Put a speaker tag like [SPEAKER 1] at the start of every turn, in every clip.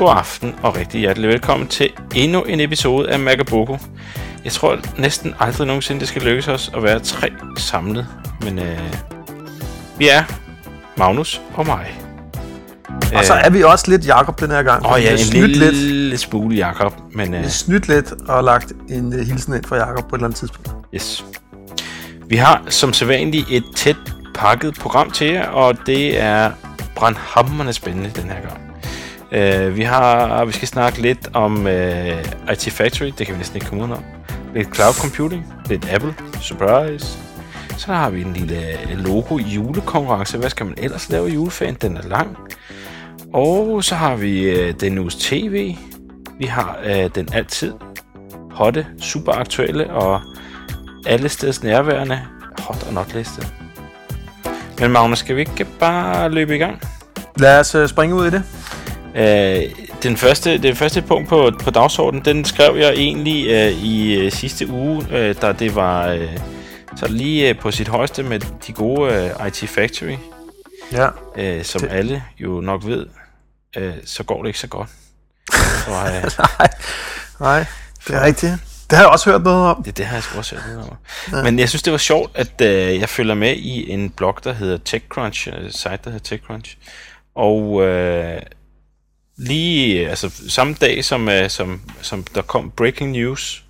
[SPEAKER 1] God aften og rigtig hjertelig velkommen til endnu en episode af Magaboko. Jeg tror næsten aldrig nogensinde, det skal lykkes os at være tre samlet. Men øh, vi er Magnus og mig.
[SPEAKER 2] Og så er vi også lidt Jakob den her gang.
[SPEAKER 1] Åh oh, ja, en
[SPEAKER 2] lidt,
[SPEAKER 1] lille smule Jakob, men
[SPEAKER 2] vi
[SPEAKER 1] øh,
[SPEAKER 2] snydt lidt og lagt en uh, hilsen ind fra Jakob på et eller andet tidspunkt.
[SPEAKER 1] yes. Vi har som sædvanligt et tæt pakket program til jer, og det er brandhammerende spændende den her gang. Øh, vi har, vi skal snakke lidt om øh, IT Factory, det kan vi næsten ikke komme udenom. Lidt cloud computing, lidt Apple, surprise. Så har vi en lille logo julekonkurrence. Hvad skal man ellers lave i juleferien? Den er lang. Og så har vi øh, den uges tv. Vi har øh, den altid hotte, super aktuelle og alle steds nærværende hot og not liste. Men Magnus, skal vi ikke bare løbe i gang?
[SPEAKER 2] Lad os øh, springe ud i det.
[SPEAKER 1] Øh, den første, det første punkt på, på dagsordenen, den skrev jeg egentlig øh, i øh, sidste uge, øh, da det var øh, så lige øh, på sit højeste med de gode øh, IT Factory,
[SPEAKER 2] Ja.
[SPEAKER 1] øh, som
[SPEAKER 2] Det-
[SPEAKER 1] alle jo nok ved, øh, så går det ikke så godt. Så, øh,
[SPEAKER 2] Nej, nej, det er rigtigt. Det har jeg også hørt noget om.
[SPEAKER 1] det, det har jeg også hørt noget over. Men jeg synes, det var sjovt, at øh, jeg følger med i en blog, der hedder TechCrunch, øh, site, der hedder TechCrunch. Og øh, lige, altså samme dag, som, øh, som, som der kom breaking news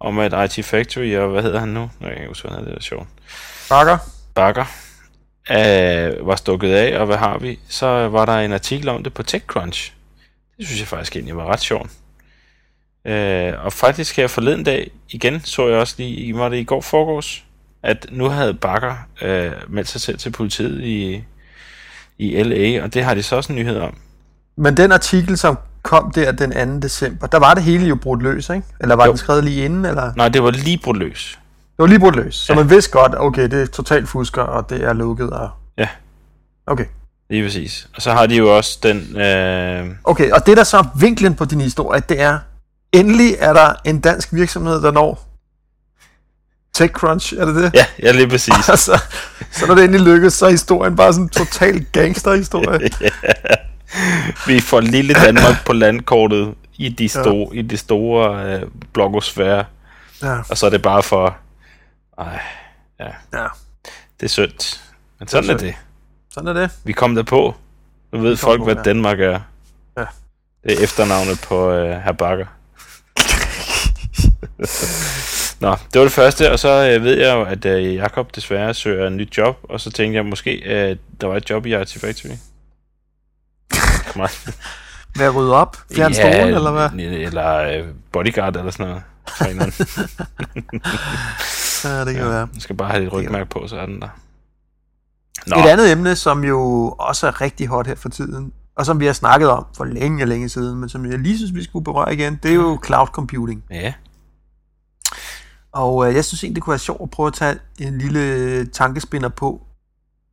[SPEAKER 1] om, at IT Factory, og hvad hedder han nu? Nå, jeg kan huske, hvad han hedder, det er sjovt.
[SPEAKER 2] Bakker.
[SPEAKER 1] Bakker, øh, var stukket af, og hvad har vi? Så var der en artikel om det på TechCrunch. Det synes jeg faktisk egentlig var ret sjovt. Øh, og faktisk her forleden dag, igen så jeg også lige, var det i går forgårs, at nu havde Bakker øh, meldt sig selv til politiet i, i LA, og det har de så også en nyhed om.
[SPEAKER 2] Men den artikel, som kom der den 2. december, der var det hele jo brudt løs, ikke? Eller var
[SPEAKER 1] Jo.
[SPEAKER 2] den skrevet lige inden, eller?
[SPEAKER 1] Nej, det var lige brudt løs.
[SPEAKER 2] Det var lige brudt løs. Så
[SPEAKER 1] Ja.
[SPEAKER 2] man vidste godt, okay, det er totalt fusker, og det er lukket, og...
[SPEAKER 1] Ja.
[SPEAKER 2] Okay.
[SPEAKER 1] Lige præcis. Og så har de jo også den... Øh,
[SPEAKER 2] Okay, og det der så er vinklen på din historie, det er, endelig er der en dansk virksomhed, der når TechCrunch, er det det?
[SPEAKER 1] ja, ja, lige præcis.
[SPEAKER 2] Altså, så når det endelig lykkes, så er historien bare sådan en total gangsterhistorie.
[SPEAKER 1] Vi får lille Danmark på landkortet i de store, i de store øh, blogosfære,
[SPEAKER 2] Ja,
[SPEAKER 1] og så er det bare for... Ej, ja,
[SPEAKER 2] ja.
[SPEAKER 1] det er synd. Men sådan er
[SPEAKER 2] synd.
[SPEAKER 1] det.
[SPEAKER 2] Sådan er det.
[SPEAKER 1] Vi kom der på. Nu ved folk,
[SPEAKER 2] på,
[SPEAKER 1] hvad
[SPEAKER 2] ja.
[SPEAKER 1] Danmark er.
[SPEAKER 2] Ja.
[SPEAKER 1] Det er efternavnet på øh, herr Bakker. Nå, det var det første, og så øh, ved jeg jo, at øh, Jakob desværre søger en nyt job, og så tænkte jeg måske, øh, der var et job i IT Factory. On.
[SPEAKER 2] Hvad rydde op? Fjern ja, stolen, eller hvad?
[SPEAKER 1] Eller øh, bodyguard, eller sådan noget. Træneren.
[SPEAKER 2] Ja, det kan ja. være.
[SPEAKER 1] Jeg skal bare have lidt rygmærke på, så er den der. Nå,
[SPEAKER 2] Et andet emne, som jo også er rigtig hot her for tiden, og som vi har snakket om for længe, længe siden, men som jeg lige synes, vi skulle berøre igen, det er jo cloud computing.
[SPEAKER 1] ja,
[SPEAKER 2] Og øh, jeg synes egentlig, det kunne være sjovt at prøve at tage en lille tankespinder på,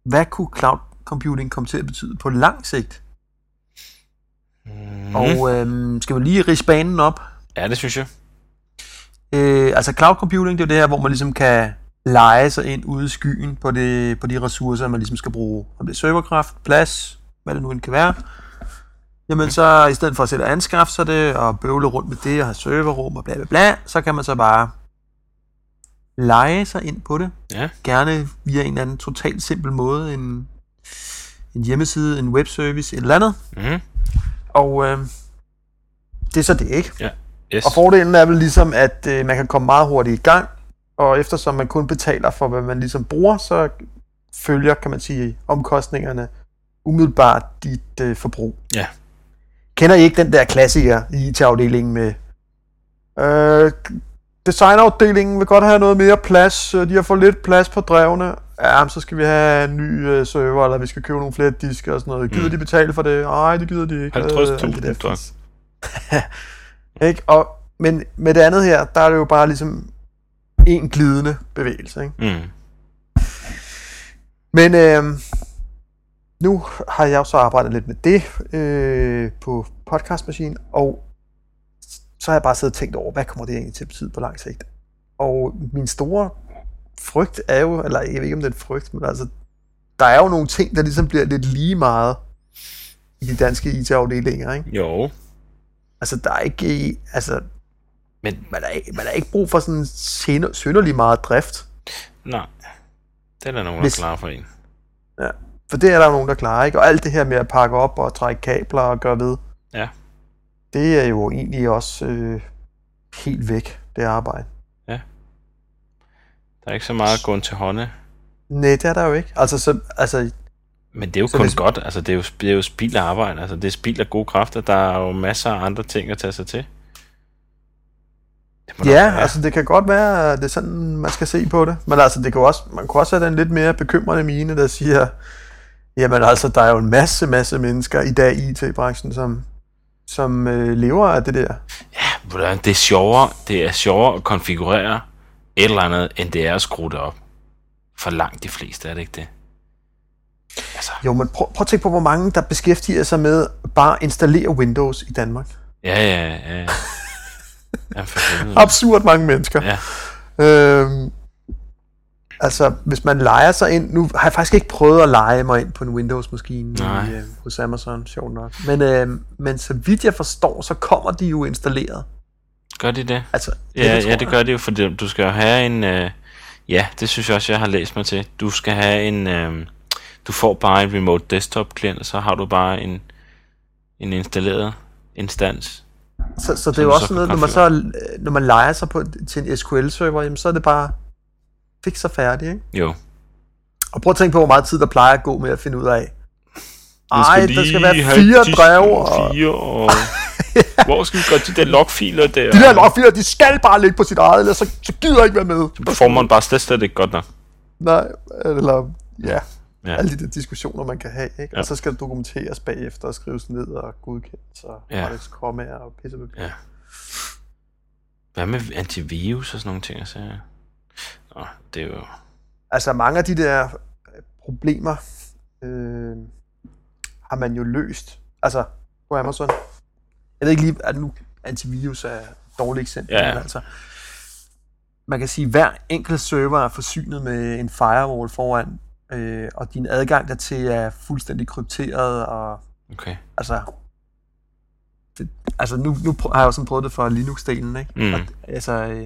[SPEAKER 2] hvad kunne cloud computing komme til at betyde på lang sigt?
[SPEAKER 1] Mm.
[SPEAKER 2] Og øh, skal vi lige rise banen op?
[SPEAKER 1] ja, det synes jeg.
[SPEAKER 2] Øh, altså cloud computing, det er jo det her, hvor man ligesom kan lege sig ind ude i skyen på, det, på de ressourcer, man ligesom skal bruge. Om det er serverkraft, plads, hvad det nu end kan være. Jamen så i stedet for at sætte og anskaffe sig det, og bøvle rundt med det, og have serverrum og bla bla bla, så kan man så bare lege sig ind på det.
[SPEAKER 1] Ja.
[SPEAKER 2] Gerne via en eller anden totalt simpel måde, en, en hjemmeside, en webservice, et eller andet.
[SPEAKER 1] Mm.
[SPEAKER 2] Og øh, det er så det, ikke?
[SPEAKER 1] Yes.
[SPEAKER 2] Og fordelen er vel ligesom, at øh, man kan komme meget hurtigt i gang, og eftersom man kun betaler for, hvad man ligesom bruger, så følger, kan man sige, omkostningerne umiddelbart dit øh, forbrug.
[SPEAKER 1] Ja.
[SPEAKER 2] Kender I ikke den der klassiker i IT-afdelingen med, øh, designafdelingen vil godt have noget mere plads, øh, de har for lidt plads på drevne, ja, så skal vi have en ny øh, server, eller vi skal købe nogle flere disker og sådan noget. Gider
[SPEAKER 1] Mm.
[SPEAKER 2] de betale for det? Nej, det gider de ikke.
[SPEAKER 1] 50.000,
[SPEAKER 2] Øh, alt det der
[SPEAKER 1] tak.
[SPEAKER 2] ikke? Og, men med det andet her, der er det jo bare ligesom en glidende bevægelse. Ikke?
[SPEAKER 1] Mm.
[SPEAKER 2] Men øh, nu har jeg så arbejdet lidt med det øh, på podcastmaskinen, og så har jeg bare siddet og tænkt over, hvad kommer det egentlig til at betyde på lang sigt? Og min store frygt er jo, eller jeg ved ikke om det er en frygt, men altså, der er jo nogle ting, der ligesom bliver lidt lige meget i de danske IT-afdelinger, ikke?
[SPEAKER 1] Jo.
[SPEAKER 2] Altså, der er ikke... Altså,
[SPEAKER 1] Men
[SPEAKER 2] man er, ikke- man er ikke brug for sådan synder- synderlig meget drift.
[SPEAKER 1] nej, det er der nogen, der
[SPEAKER 2] Hvis-
[SPEAKER 1] klarer for en.
[SPEAKER 2] For det er der nogen, der klarer, ikke? Og alt det her med at pakke op og trække kabler og gøre ved,
[SPEAKER 1] Ja.
[SPEAKER 2] det er jo egentlig også øh, helt væk, det arbejde.
[SPEAKER 1] Der er ikke så meget gåen til hånde.
[SPEAKER 2] Nej, det er der jo ikke. Altså, så, altså
[SPEAKER 1] Men det er jo
[SPEAKER 2] Så
[SPEAKER 1] kun
[SPEAKER 2] hvis-
[SPEAKER 1] godt. Altså, det er jo, det er jo spild af arbejde. Altså, det er spild af gode kræfter. Der er jo masser af andre ting at tage sig til.
[SPEAKER 2] Ja,
[SPEAKER 1] være.
[SPEAKER 2] altså det kan godt være, at det er sådan, man skal se på det. Men altså, det kan også, man kan også have den lidt mere bekymrende mine, der siger, jamen altså, der er jo en masse, masse mennesker i dag i IT-branchen, som, som øh, lever af det der.
[SPEAKER 1] Hvad, Det er sjovere, det er sjovere at konfigurere et eller andet, end det er at skrue det op. For langt de fleste, er det ikke det? Altså,
[SPEAKER 2] Jo, men prøv, prøv at tænke på, hvor mange, der beskæftiger sig med bare at installere Windows i Danmark.
[SPEAKER 1] ja, ja, ja. ja. Jamen.
[SPEAKER 2] Absurd mange mennesker.
[SPEAKER 1] Ja.
[SPEAKER 2] Øhm, altså, hvis man leger sig ind... Nu har jeg faktisk ikke prøvet at lege mig ind på en Windows-maskine i, øh, hos Amazon, sjovt nok. Men, øh, men så vidt jeg forstår, så kommer de jo installeret.
[SPEAKER 1] Gør de det?
[SPEAKER 2] Altså,
[SPEAKER 1] Ja,
[SPEAKER 2] tror
[SPEAKER 1] ja, det gør det jo, for du skal have en... Øh, ja, det synes jeg også, jeg har læst mig til. Du skal have en... Øh, du får bare en remote desktop klient, og så har du bare en, en installeret instans.
[SPEAKER 2] Så, så det er jo også noget, når man, så, øh, når man leger sig på, til en SQL-server, jamen, så er det bare fix og færdig, ikke?
[SPEAKER 1] Jo.
[SPEAKER 2] Og prøv at tænke på, hvor meget tid der plejer at gå med at finde ud af. Ej, der skal være fire drev, og
[SPEAKER 1] Fire, og... Hvor skal vi gøre de der logfiler der?
[SPEAKER 2] de der logfiler, de skal bare ligge på sit eget, ellers så, så gider jeg ikke være med.
[SPEAKER 1] Så performer bare slet, slet ikke godt nok.
[SPEAKER 2] Nej, eller ja,
[SPEAKER 1] Ja.
[SPEAKER 2] alle de der diskussioner, man kan have, ikke?
[SPEAKER 1] Ja.
[SPEAKER 2] Og så skal det dokumenteres bagefter og skrives ned og godkendes og
[SPEAKER 1] Ja.
[SPEAKER 2] ja. kommaer og pisse
[SPEAKER 1] Ja. Hvad med antivirus og sådan nogle ting? Altså? Nå, det er jo...
[SPEAKER 2] Altså mange af de der øh, problemer øh, har man jo løst. Altså på Amazon. Jeg ved ikke lige, at nu antivirus er dårligt eksempel,
[SPEAKER 1] Ja.
[SPEAKER 2] men altså man kan sige, at hver enkelt server er forsynet med en firewall foran, øh, og din adgang dertil er fuldstændig krypteret, og
[SPEAKER 1] Okay.
[SPEAKER 2] altså, det, altså nu, nu har jeg jo sådan prøvet det for Linux-delen, ikke?
[SPEAKER 1] Mm.
[SPEAKER 2] Og, altså, øh,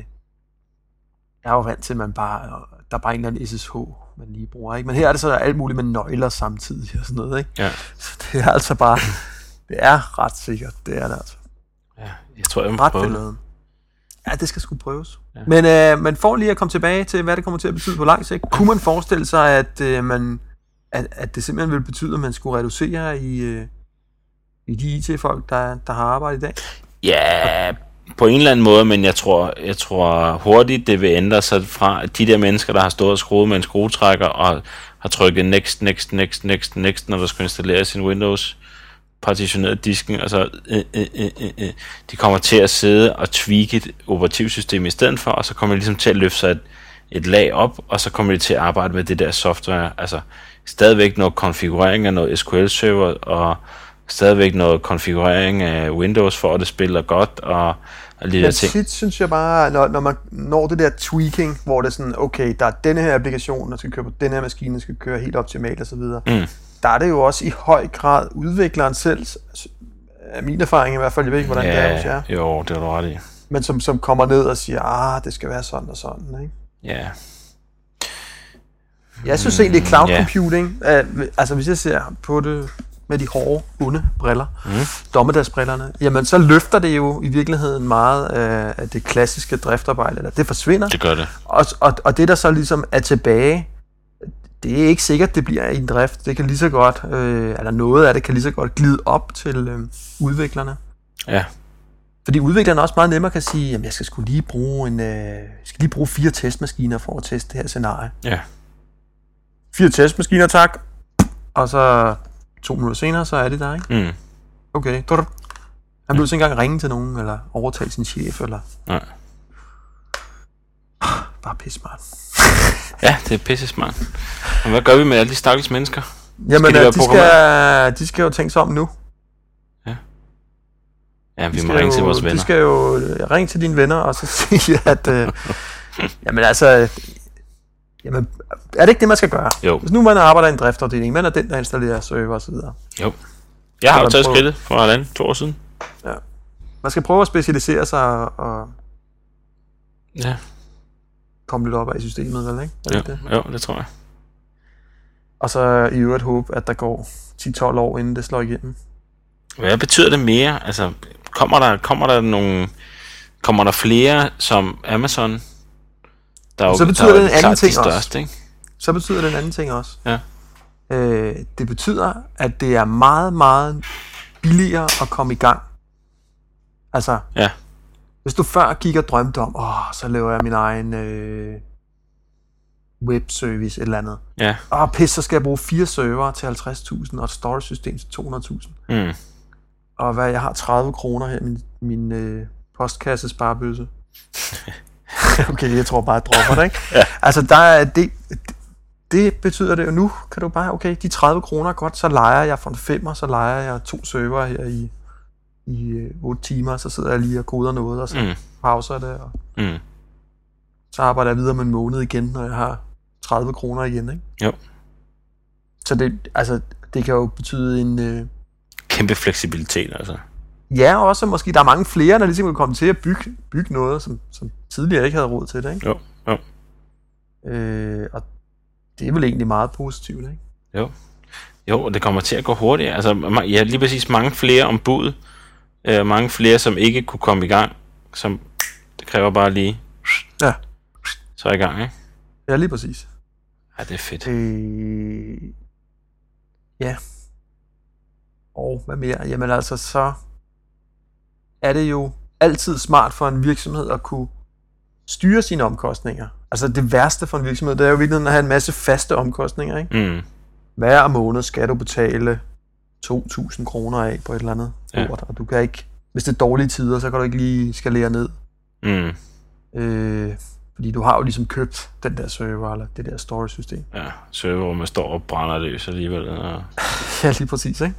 [SPEAKER 2] jeg er jo vant til, at man bare, der er bare en eller anden SSH, man lige bruger, ikke? Men her er det så alt muligt med nøgler samtidig og sådan noget, ikke?
[SPEAKER 1] Ja.
[SPEAKER 2] Så det er altså bare, det er ret sikkert, det er det altså.
[SPEAKER 1] ja. Jeg tror, jeg må
[SPEAKER 2] Ret
[SPEAKER 1] prøve det.
[SPEAKER 2] Ja, det skal sgu prøves.
[SPEAKER 1] Ja.
[SPEAKER 2] Men, øh, men for lige at komme tilbage til, hvad det kommer til at betyde på lang sigt, kunne man forestille sig, at, øh, man, at, at det simpelthen vil betyde, at man skulle reducere i, øh, i de IT-folk, der, der har arbejdet i dag?
[SPEAKER 1] Ja, på en eller anden måde, men jeg tror, jeg tror hurtigt, det vil ændre sig fra de der mennesker, der har stået og skruet med en skruetrækker og har trykket next, next, next, next, next, når der skal installeres sin Windows partitioneret disken, og så øh, øh, øh, øh, øh, de kommer til at sidde og tweake et operativsystem i stedet for, og så kommer de ligesom til at løfte sig et, et lag op, og så kommer de til at arbejde med det der software, altså stadigvæk noget konfigurering af noget SQL-server, og stadigvæk noget konfigurering af Windows for, at det spiller godt, og, og der
[SPEAKER 2] Men
[SPEAKER 1] ting.
[SPEAKER 2] tit synes jeg bare, når, når man når det der tweaking, hvor det er sådan, okay, der er denne her applikation, der skal køre på den her maskine, der skal køre helt optimalt osv.,
[SPEAKER 1] Mm.
[SPEAKER 2] Der er det jo også i høj grad udvikleren selv, af min erfaring i hvert fald, jeg ved ikke, hvordan det er hos jer,
[SPEAKER 1] Ja, jo, det er du ret i.
[SPEAKER 2] men som, som kommer ned og siger, ah, det skal være sådan og sådan, ikke?
[SPEAKER 1] Ja,
[SPEAKER 2] Jeg synes egentlig, at cloud
[SPEAKER 1] ja.
[SPEAKER 2] computing, øh, altså hvis jeg ser på det med de hårde, onde briller,
[SPEAKER 1] Mm.
[SPEAKER 2] dommedagsbrillerne, jamen så løfter det jo i virkeligheden meget af, af det klassiske driftarbejde, eller det forsvinder,
[SPEAKER 1] det gør det.
[SPEAKER 2] Og, og, og det, der så ligesom er tilbage, det er ikke sikkert, det bliver i en drift. Det kan lige så godt, øh, eller noget af det kan lige så godt glide op til øh, udviklerne.
[SPEAKER 1] Ja,
[SPEAKER 2] Fordi udviklerne også meget nemmere kan sige, jamen jeg skal skulle lige bruge en, øh, jeg skal lige bruge fire testmaskiner for at teste det her scenarie.
[SPEAKER 1] ja,
[SPEAKER 2] Fire testmaskiner, tak. Og så to minutter senere, så er det der, ikke?
[SPEAKER 1] mm.
[SPEAKER 2] Okay. Han behøver ikke engang ringe til nogen, eller overtale sin chef, eller
[SPEAKER 1] Nej.
[SPEAKER 2] Bare pisse smart.
[SPEAKER 1] ja, det er pisse smart. Men hvad gør vi med alle de stakkels mennesker?
[SPEAKER 2] Jamen,
[SPEAKER 1] de
[SPEAKER 2] de,
[SPEAKER 1] være
[SPEAKER 2] de, skal, de skal jo tænke sig om nu.
[SPEAKER 1] Ja, vi
[SPEAKER 2] De
[SPEAKER 1] må
[SPEAKER 2] skal
[SPEAKER 1] ringe
[SPEAKER 2] jo,
[SPEAKER 1] til vores
[SPEAKER 2] De
[SPEAKER 1] venner.
[SPEAKER 2] skal jo øh, ringe til dine venner og så sige, at... Øh, jamen altså... Jamen, er det ikke det, man skal gøre?
[SPEAKER 1] Jo.
[SPEAKER 2] Hvis nu man arbejder i en driftafdeling, man er den, der installerer server videre.
[SPEAKER 1] Jo. Jeg har jo taget skridtet for halvanden, to år siden.
[SPEAKER 2] man skal prøve at specialisere sig og
[SPEAKER 1] Ja,
[SPEAKER 2] komme lidt op af i systemet, vel, ikke? Er det
[SPEAKER 1] jo,
[SPEAKER 2] det?
[SPEAKER 1] jo, det tror jeg.
[SPEAKER 2] Og så i øvrigt håbe, at der går 10-12 år, inden det slår igennem.
[SPEAKER 1] Hvad betyder det mere? Altså, kommer der, kommer der nogle... Kommer der flere som Amazon? Der er jo,
[SPEAKER 2] Så betyder
[SPEAKER 1] der er
[SPEAKER 2] det en anden ting
[SPEAKER 1] de
[SPEAKER 2] også.
[SPEAKER 1] største, ikke?
[SPEAKER 2] Så betyder det en anden ting også.
[SPEAKER 1] Ja.
[SPEAKER 2] Øh, det betyder, at det er meget, meget billigere at komme i gang. Altså,
[SPEAKER 1] Ja,
[SPEAKER 2] hvis du før gik og drømte om, åh, så laver jeg min egen øh, webservice, et eller andet.
[SPEAKER 1] ja.
[SPEAKER 2] Åh, pis, så skal jeg bruge fire server til 50.000 og et storage system til 200.000.
[SPEAKER 1] Mm.
[SPEAKER 2] Og hvad, jeg har 30 kroner her i min, min øh, postkasse sparebøsse. okay, jeg tror bare, jeg dropper det, ikke?
[SPEAKER 1] Ja.
[SPEAKER 2] Altså, der er det, det betyder det jo nu, kan du bare, okay, de 30 kroner er godt, så leger jeg for en femmer, så leger jeg to server her i, i øh, 8 timer, så sidder jeg lige og koder noget, og så
[SPEAKER 1] Mm.
[SPEAKER 2] pauser det, og
[SPEAKER 1] Mm.
[SPEAKER 2] så arbejder jeg videre med en måned igen, når jeg har 30 kroner igen, ikke?
[SPEAKER 1] Jo.
[SPEAKER 2] Så det, altså, det kan jo betyde en, øh,
[SPEAKER 1] Kæmpe fleksibilitet, altså.
[SPEAKER 2] Ja, også måske der er mange flere, der ligesom kan komme til at bygge, bygge noget, som, som tidligere ikke havde råd til det. Ikke?
[SPEAKER 1] Jo, jo.
[SPEAKER 2] Øh, og det er vel egentlig meget positivt. Ikke?
[SPEAKER 1] Jo. Jo, og det kommer til at gå hurtigere. Altså, ja, lige præcis mange flere ombud. Øh, mange flere, som ikke kunne komme i gang. Som, det kræver bare lige,
[SPEAKER 2] Ja,
[SPEAKER 1] så er i gang, ikke?
[SPEAKER 2] ja lige præcis.
[SPEAKER 1] Ja, det er fedt.
[SPEAKER 2] Øh, ja. Og hvad mere? Jamen altså, så er det jo altid smart for en virksomhed at kunne styre sine omkostninger. Altså det værste for en virksomhed, det er jo i virkeligheden at have en masse faste omkostninger. Ikke?
[SPEAKER 1] Mm.
[SPEAKER 2] hver måned skal du betale 2.000 kroner af på et eller andet
[SPEAKER 1] Ja.
[SPEAKER 2] lort, og du kan ikke, hvis det er dårlige tider, så kan du ikke lige skalere ned,
[SPEAKER 1] Mm.
[SPEAKER 2] øh, fordi du har jo ligesom købt den der server, eller det der storage system.
[SPEAKER 1] Ja, serverrummet står og brænder løs alligevel. Og...
[SPEAKER 2] Ja, lige præcis, ikke?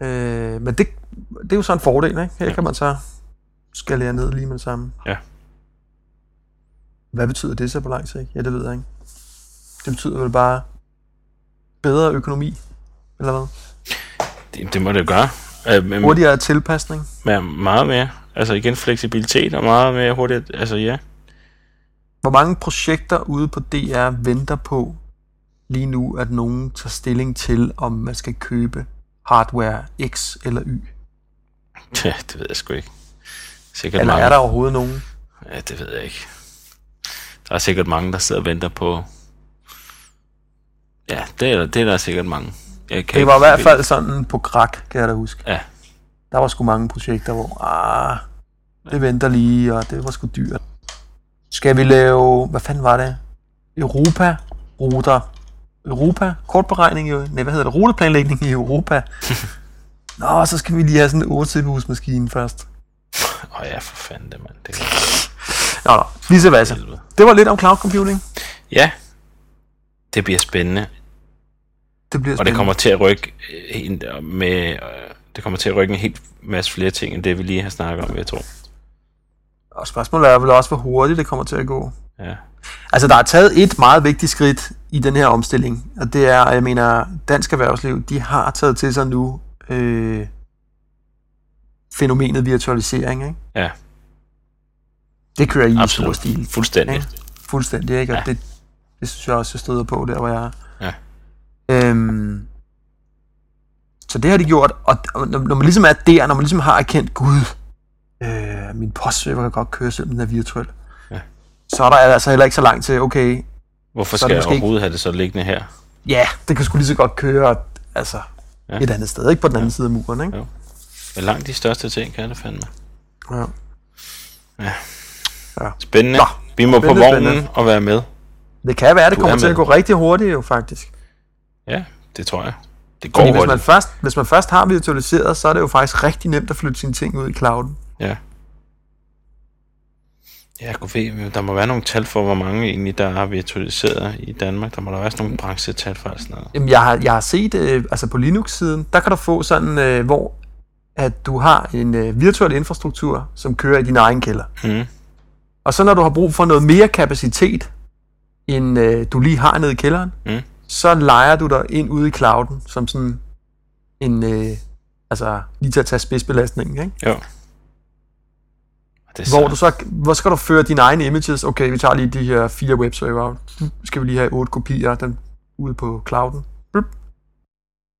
[SPEAKER 2] Ja. Øh, men det, det er jo så en fordel, ikke? Her
[SPEAKER 1] Ja.
[SPEAKER 2] kan man så skalere ned lige med det samme.
[SPEAKER 1] Ja.
[SPEAKER 2] Hvad betyder det så på lang sigt? Ja, det ved jeg ikke. Det betyder vel bare bedre økonomi, eller hvad?
[SPEAKER 1] Det, det må det gøre. Øh, men,
[SPEAKER 2] Hurtigere tilpasning.
[SPEAKER 1] med meget mere. Altså igen fleksibilitet og meget mere hurtigt. Altså ja.
[SPEAKER 2] Hvor mange projekter ude på DR venter på lige nu, at nogen tager stilling til, om man skal købe hardware X eller Y?
[SPEAKER 1] ja, det ved jeg sgu ikke. Sikkert
[SPEAKER 2] Eller
[SPEAKER 1] mange.
[SPEAKER 2] er der overhovedet nogen?
[SPEAKER 1] Ja, det ved jeg ikke. Der er sikkert mange, der sidder og venter på... Ja, det er, det er der sikkert mange. Jeg kan
[SPEAKER 2] Det var i hvert fald sådan på krak, kan jeg da huske.
[SPEAKER 1] Ja,
[SPEAKER 2] Der var sgu mange projekter, hvor ah, det venter lige, og det var sgu dyrt. Skal vi lave, hvad fanden var det? Europa ruter. Europa? Kortberegning jo. Nej, hvad hedder det? Ruteplanlægning i Europa. Nå, så skal vi lige have sådan en 8 CPU-maskine først.
[SPEAKER 1] Åh oh, ja, for fanden det, mand. Det
[SPEAKER 2] Nå, nå. Lige så. Det var lidt om cloud computing.
[SPEAKER 1] Ja, det bliver spændende.
[SPEAKER 2] Det bliver
[SPEAKER 1] Og det
[SPEAKER 2] spændende.
[SPEAKER 1] kommer til at rykke øh, en, med, øh, det kommer til at rykke en helt masse flere ting, end det vi lige har snakket om, jeg tror.
[SPEAKER 2] Og spørgsmålet er vel også, hvor hurtigt det kommer til at gå.
[SPEAKER 1] Ja.
[SPEAKER 2] Altså, der er taget et meget vigtigt skridt i den her omstilling, og det er, jeg mener, dansk erhvervsliv, de har taget til sig nu øh, fænomenet virtualisering, ikke?
[SPEAKER 1] Ja,
[SPEAKER 2] Det kører i i stor
[SPEAKER 1] absolut.
[SPEAKER 2] stil.
[SPEAKER 1] Fuldstændig.
[SPEAKER 2] Ikke? Fuldstændig, ikke? Og
[SPEAKER 1] Ja.
[SPEAKER 2] det, det synes jeg også, jeg støder på der, hvor jeg er. Øhm, så det har de gjort, og, og når, når man ligesom er der, når man ligesom har erkendt, gud, øh, min postserver kan godt køre, selvom den er virtuel,
[SPEAKER 1] Ja.
[SPEAKER 2] så er der altså heller ikke så langt til, okay,
[SPEAKER 1] Hvorfor skal jeg
[SPEAKER 2] måske ikke-
[SPEAKER 1] overhovedet have det så liggende her?
[SPEAKER 2] ja, det kan sgu lige så godt køre, altså,
[SPEAKER 1] Ja.
[SPEAKER 2] ja. et andet sted, ikke på den anden ja. side af muren, ikke?
[SPEAKER 1] Jo. Men langt de største ting kan det fandme.
[SPEAKER 2] Ja.
[SPEAKER 1] Spændende.
[SPEAKER 2] Nå,
[SPEAKER 1] vi må på
[SPEAKER 2] spændende,
[SPEAKER 1] vognen
[SPEAKER 2] spændende.
[SPEAKER 1] og være med.
[SPEAKER 2] Det kan være, det
[SPEAKER 1] Du
[SPEAKER 2] kommer
[SPEAKER 1] er
[SPEAKER 2] til
[SPEAKER 1] med.
[SPEAKER 2] at gå rigtig hurtigt jo, faktisk.
[SPEAKER 1] Ja, det tror jeg. Det går
[SPEAKER 2] Fordi hvis man, først, hvis man først har virtualiseret, så er det jo faktisk rigtig nemt at flytte sine ting ud i clouden.
[SPEAKER 1] Ja. Ja, ved, der må være nogle tal for, hvor mange egentlig, der er virtualiseret i Danmark. Der må der være sådan nogle branchetal for sådan noget.
[SPEAKER 2] Jamen, jeg har, jeg har set, øh, altså på Linux-siden, der kan du få sådan, øh, hvor at du har en øh, virtuel infrastruktur, som kører i din egen kælder.
[SPEAKER 1] Mm.
[SPEAKER 2] Og så når du har brug for noget mere kapacitet, end øh, du lige har nede i kælderen,
[SPEAKER 1] Mm.
[SPEAKER 2] Så leger du dig ind ude i clouden, som sådan en, øh, altså lige til at tage spidsbelastningen, ikke?
[SPEAKER 1] Jo. Det
[SPEAKER 2] Hvor, du så, hvor skal du føre dine egne images? Okay, vi tager lige de her fire webserver. Skal vi lige have otte kopier dem ude på clouden. Blup.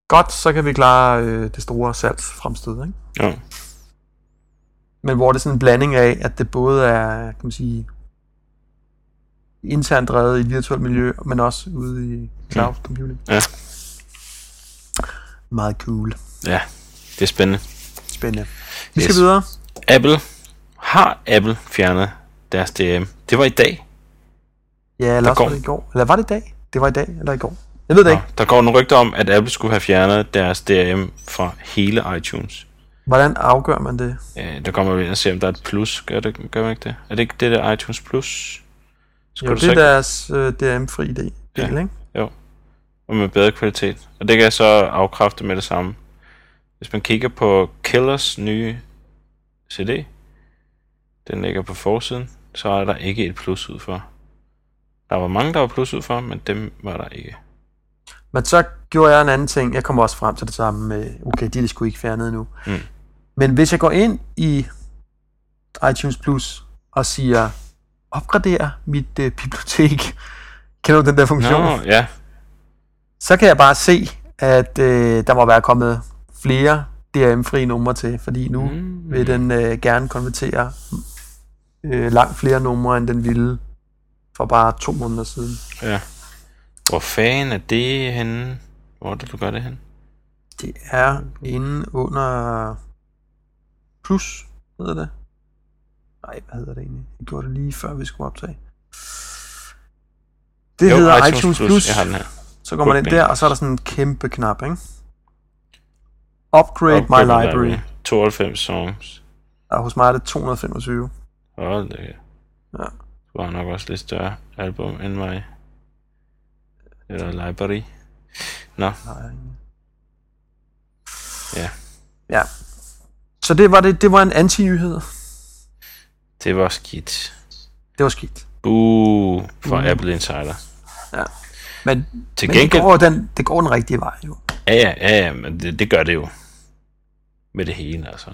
[SPEAKER 2] Godt, så kan vi klare øh, det store salgsfremstød. Ikke?
[SPEAKER 1] Ja.
[SPEAKER 2] Men hvor det er sådan en blanding af, at det både er, kan man sige, internt drevet i et virtuelt miljø, men også ude i cloud computing.
[SPEAKER 1] Ja.
[SPEAKER 2] Meget cool.
[SPEAKER 1] ja, det er spændende.
[SPEAKER 2] Spændende. Vi skal
[SPEAKER 1] Yes.
[SPEAKER 2] videre.
[SPEAKER 1] Apple. Har Apple fjernet deres DRM? Det var i dag.
[SPEAKER 2] Ja, eller også var det i går. Eller var det i dag? Det var i dag, eller i går. Jeg ved det
[SPEAKER 1] Nå,
[SPEAKER 2] ikke.
[SPEAKER 1] der går nogle rygter om, at Apple skulle have fjernet deres DRM fra hele iTunes.
[SPEAKER 2] Hvordan afgør man det?
[SPEAKER 1] Øh, der kommer vi ind og se, om der er et plus. Gør, det, gør man ikke det? Er det ikke det der iTunes Plus? Skulle
[SPEAKER 2] Jo, det er deres øh, DRM-fri del,
[SPEAKER 1] Ja.
[SPEAKER 2] ikke?
[SPEAKER 1] og med bedre kvalitet? Og det kan jeg så afkræfte med det samme. Hvis man kigger på Killers nye CD, den ligger på forsiden, så er der ikke et plus ud for. Der var mange, der var plus ud for, men dem var der ikke.
[SPEAKER 2] Men så gjorde jeg en anden ting. Jeg kom også frem til det samme med, okay, de er sgu ikke fjernet endnu.
[SPEAKER 1] Mm.
[SPEAKER 2] Men hvis jeg går ind i iTunes Plus og siger, opgrader mit øh, bibliotek, kender du den der funktion?
[SPEAKER 1] Nå, ja.
[SPEAKER 2] Så kan jeg bare se, at øh, der må være kommet flere DRM-frie numre til, fordi nu mm. Vil den øh, gerne konvertere øh, langt flere numre, end den ville for bare to måneder siden.
[SPEAKER 1] Ja. Hvor fanden er det henne? Hvor er det, du gør det hen?
[SPEAKER 2] Det er inde under plus, hedder det. Nej, hvad hedder det egentlig? Jeg gjorde det lige før vi skulle optage. Det jo, hedder iTunes, iTunes Plus.
[SPEAKER 1] Jeg har den her.
[SPEAKER 2] Så går man ind der, og så er der sådan en kæmpe knap, ikke? Upgrade, my library.
[SPEAKER 1] 92 songs.
[SPEAKER 2] Og hos mig er det 225.
[SPEAKER 1] Hold da.
[SPEAKER 2] Ja.
[SPEAKER 1] Du har nok også lidt større album end mig. Eller library. Nå,
[SPEAKER 2] Nej.
[SPEAKER 1] Ja.
[SPEAKER 2] Ja. Så det var, det, det var en anti-nyhed.
[SPEAKER 1] Det var skidt.
[SPEAKER 2] Det var skidt.
[SPEAKER 1] Buh for
[SPEAKER 2] Mm.
[SPEAKER 1] Apple Insider.
[SPEAKER 2] Men,
[SPEAKER 1] Til
[SPEAKER 2] men det,
[SPEAKER 1] gengæld...
[SPEAKER 2] går den, det går den rigtige vej, jo.
[SPEAKER 1] Ja, ja, ja, ja, men det, det gør det jo. Med det hele, altså.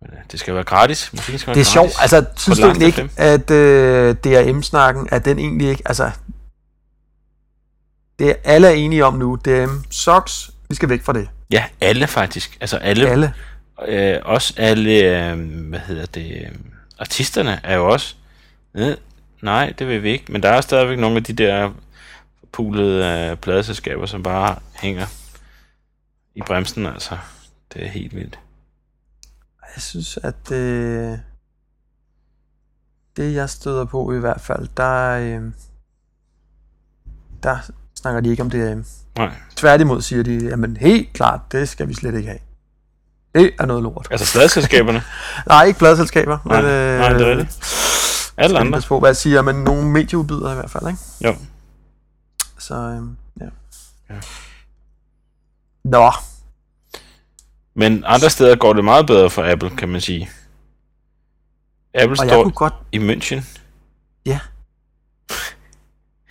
[SPEAKER 1] Men, øh, det skal være gratis. Musikken skal være
[SPEAKER 2] Det er sjovt. Altså, synes du egentlig ikke, at øh, DRM-snakken, at den egentlig ikke, altså, det er alle er enige om nu, DRM sucks, vi skal væk fra det.
[SPEAKER 1] Ja, alle faktisk. Altså alle.
[SPEAKER 2] Alle.
[SPEAKER 1] Øh, også alle, øh, hvad hedder det, øh, artisterne er jo også, øh, nej, det vil vi ikke. Men der er stadigvæk nogle af de der pulede øh, pladeselskaber, som bare hænger i bremsen, altså. Det er helt vildt.
[SPEAKER 2] Jeg synes, at øh, det, jeg støder på i hvert fald, der, øh, der snakker de ikke om DRM.
[SPEAKER 1] Nej.
[SPEAKER 2] Tværtimod siger de, jamen helt klart, det skal vi slet ikke have. Det er noget lort.
[SPEAKER 1] Altså pladeselskaberne.
[SPEAKER 2] Nej, ikke pladselskaber.
[SPEAKER 1] Nej,
[SPEAKER 2] men, øh,
[SPEAKER 1] nej, det er rigtigt. Alle andre.
[SPEAKER 2] på, hvad jeg siger, men nogle medieudbydere i hvert fald, ikke?
[SPEAKER 1] Jo.
[SPEAKER 2] Så, øh, ja.
[SPEAKER 1] Ja.
[SPEAKER 2] Nå,
[SPEAKER 1] Men andre steder går det meget bedre for Apple, kan man sige. Apple
[SPEAKER 2] og
[SPEAKER 1] står
[SPEAKER 2] godt,
[SPEAKER 1] i München.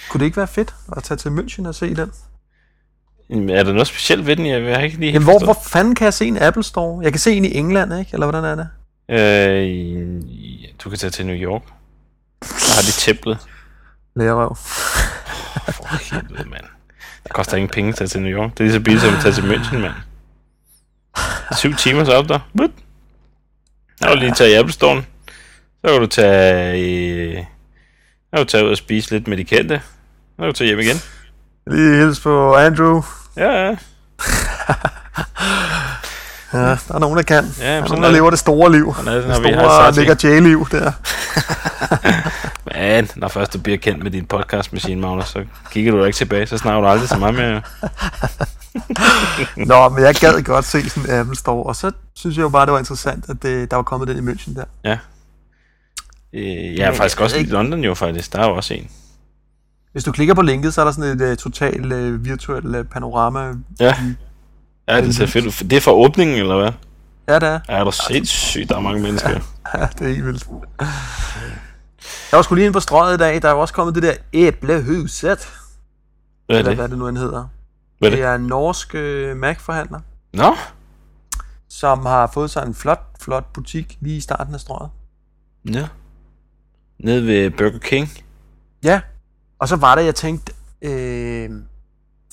[SPEAKER 2] kunne det ikke være fedt at tage til München og se den?
[SPEAKER 1] Jamen, Er der noget specielt ved den? Jeg har ikke lige
[SPEAKER 2] Jamen, hvor, hvor fanden kan jeg se en Apple Store? Jeg kan se en i England, ikke? Eller hvordan er det?
[SPEAKER 1] Øh, du kan tage til New York. Der har de templet.
[SPEAKER 2] Lærerøv.
[SPEAKER 1] For helvede, mand. Det koster ingen penge at tage til New York. Det er lige så billigt som at tage til München, mand. Syv timer så op der. But. Kan du lige tage i Apple Store. Så kan du tage i... Så kan du tage ud og spise lidt med de kendte. Så kan du tage hjem igen.
[SPEAKER 2] Lige hils på Andrew.
[SPEAKER 1] Ja, ja.
[SPEAKER 2] Ja, der er nogen, der kan.
[SPEAKER 1] Ja,
[SPEAKER 2] der er
[SPEAKER 1] sådan
[SPEAKER 2] nogen,
[SPEAKER 1] er
[SPEAKER 2] der lever det store liv.
[SPEAKER 1] Sådan er det,
[SPEAKER 2] Det
[SPEAKER 1] når vi har
[SPEAKER 2] store ligger J-liv der.
[SPEAKER 1] Men når først du bliver kendt med din podcastmaskine, Magnus, så kigger du ikke tilbage, så snakker du aldrig så meget mere.
[SPEAKER 2] Nå, men jeg gad godt se sådan Apple Store, og så synes jeg jo bare, det var interessant, at det, der var kommet den i München der.
[SPEAKER 1] Øh, jeg er
[SPEAKER 2] Men
[SPEAKER 1] faktisk også i London jo faktisk. Der er jo også en.
[SPEAKER 2] Hvis du klikker på linket, så er der sådan et uh, totalt uh, virtuelt uh, panorama.
[SPEAKER 1] Ja. Ja, det ser fedt ud. Det er fra åbningen, eller hvad?
[SPEAKER 2] Ja, det er.
[SPEAKER 1] Ja, er du sindssygt, der er mange mennesker.
[SPEAKER 2] Ja, det er helt vildt. Jeg var sgu lige inde på strøget i dag. Der er jo også kommet det der æblehuset.
[SPEAKER 1] Hvad er
[SPEAKER 2] Eller
[SPEAKER 1] det?
[SPEAKER 2] hvad det nu end hedder.
[SPEAKER 1] Hvad er
[SPEAKER 2] Det
[SPEAKER 1] det?
[SPEAKER 2] er en norsk uh, Mac-forhandler,
[SPEAKER 1] Nå,
[SPEAKER 2] som har fået sig en flot, flot butik lige i starten af strøget.
[SPEAKER 1] Ja. Nede ved Burger King.
[SPEAKER 2] Ja, og så var det, jeg tænkte, øh,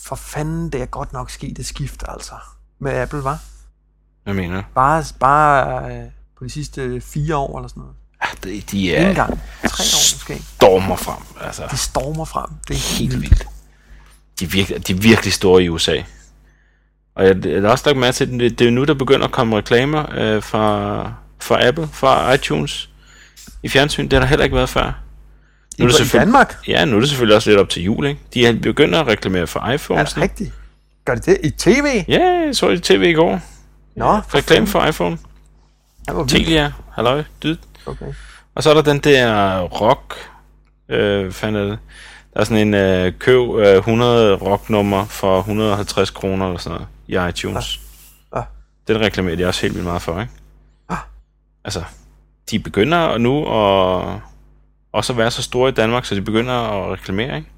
[SPEAKER 2] for fanden, det er godt nok sket et skift, altså, med Apple, var.
[SPEAKER 1] Hvad mener?
[SPEAKER 2] Bare, bare øh, på de sidste fire år eller sådan noget.
[SPEAKER 1] Ja, de, de er
[SPEAKER 2] Ingen gang. Tre år måske.
[SPEAKER 1] stormer frem. Altså,
[SPEAKER 2] De stormer frem. Det er
[SPEAKER 1] helt vildt. De er, virkelig, de er virkelig store i USA. Og jeg, jeg har også lagt mærke til, at det, det er nu, der begynder at komme reklamer øh, fra, fra Apple, fra iTunes i fjernsyn. Det har der heller ikke været før. Nu er det
[SPEAKER 2] I Danmark
[SPEAKER 1] ja, nu er det selvfølgelig også lidt op til jul, ikke? De er begynder at reklamere for
[SPEAKER 2] er
[SPEAKER 1] iPhones.
[SPEAKER 2] det rigtigt. Gør de det i tv?
[SPEAKER 1] Ja, jeg så i tv i går.
[SPEAKER 2] Nå,
[SPEAKER 1] Reklame for iPhone. Telia, halløj, dyd.
[SPEAKER 2] Okay.
[SPEAKER 1] Og så er der den der rock, øh, fandt jeg det. Der er sådan en øh, køb øh, 100 rocknummer for 150 kroner eller sådan noget i iTunes.
[SPEAKER 2] Ah.
[SPEAKER 1] Den reklamerer de også helt vildt meget for, ikke?
[SPEAKER 2] Ah.
[SPEAKER 1] Altså, de begynder nu at også at være så store i Danmark, så de begynder at reklamere, ikke?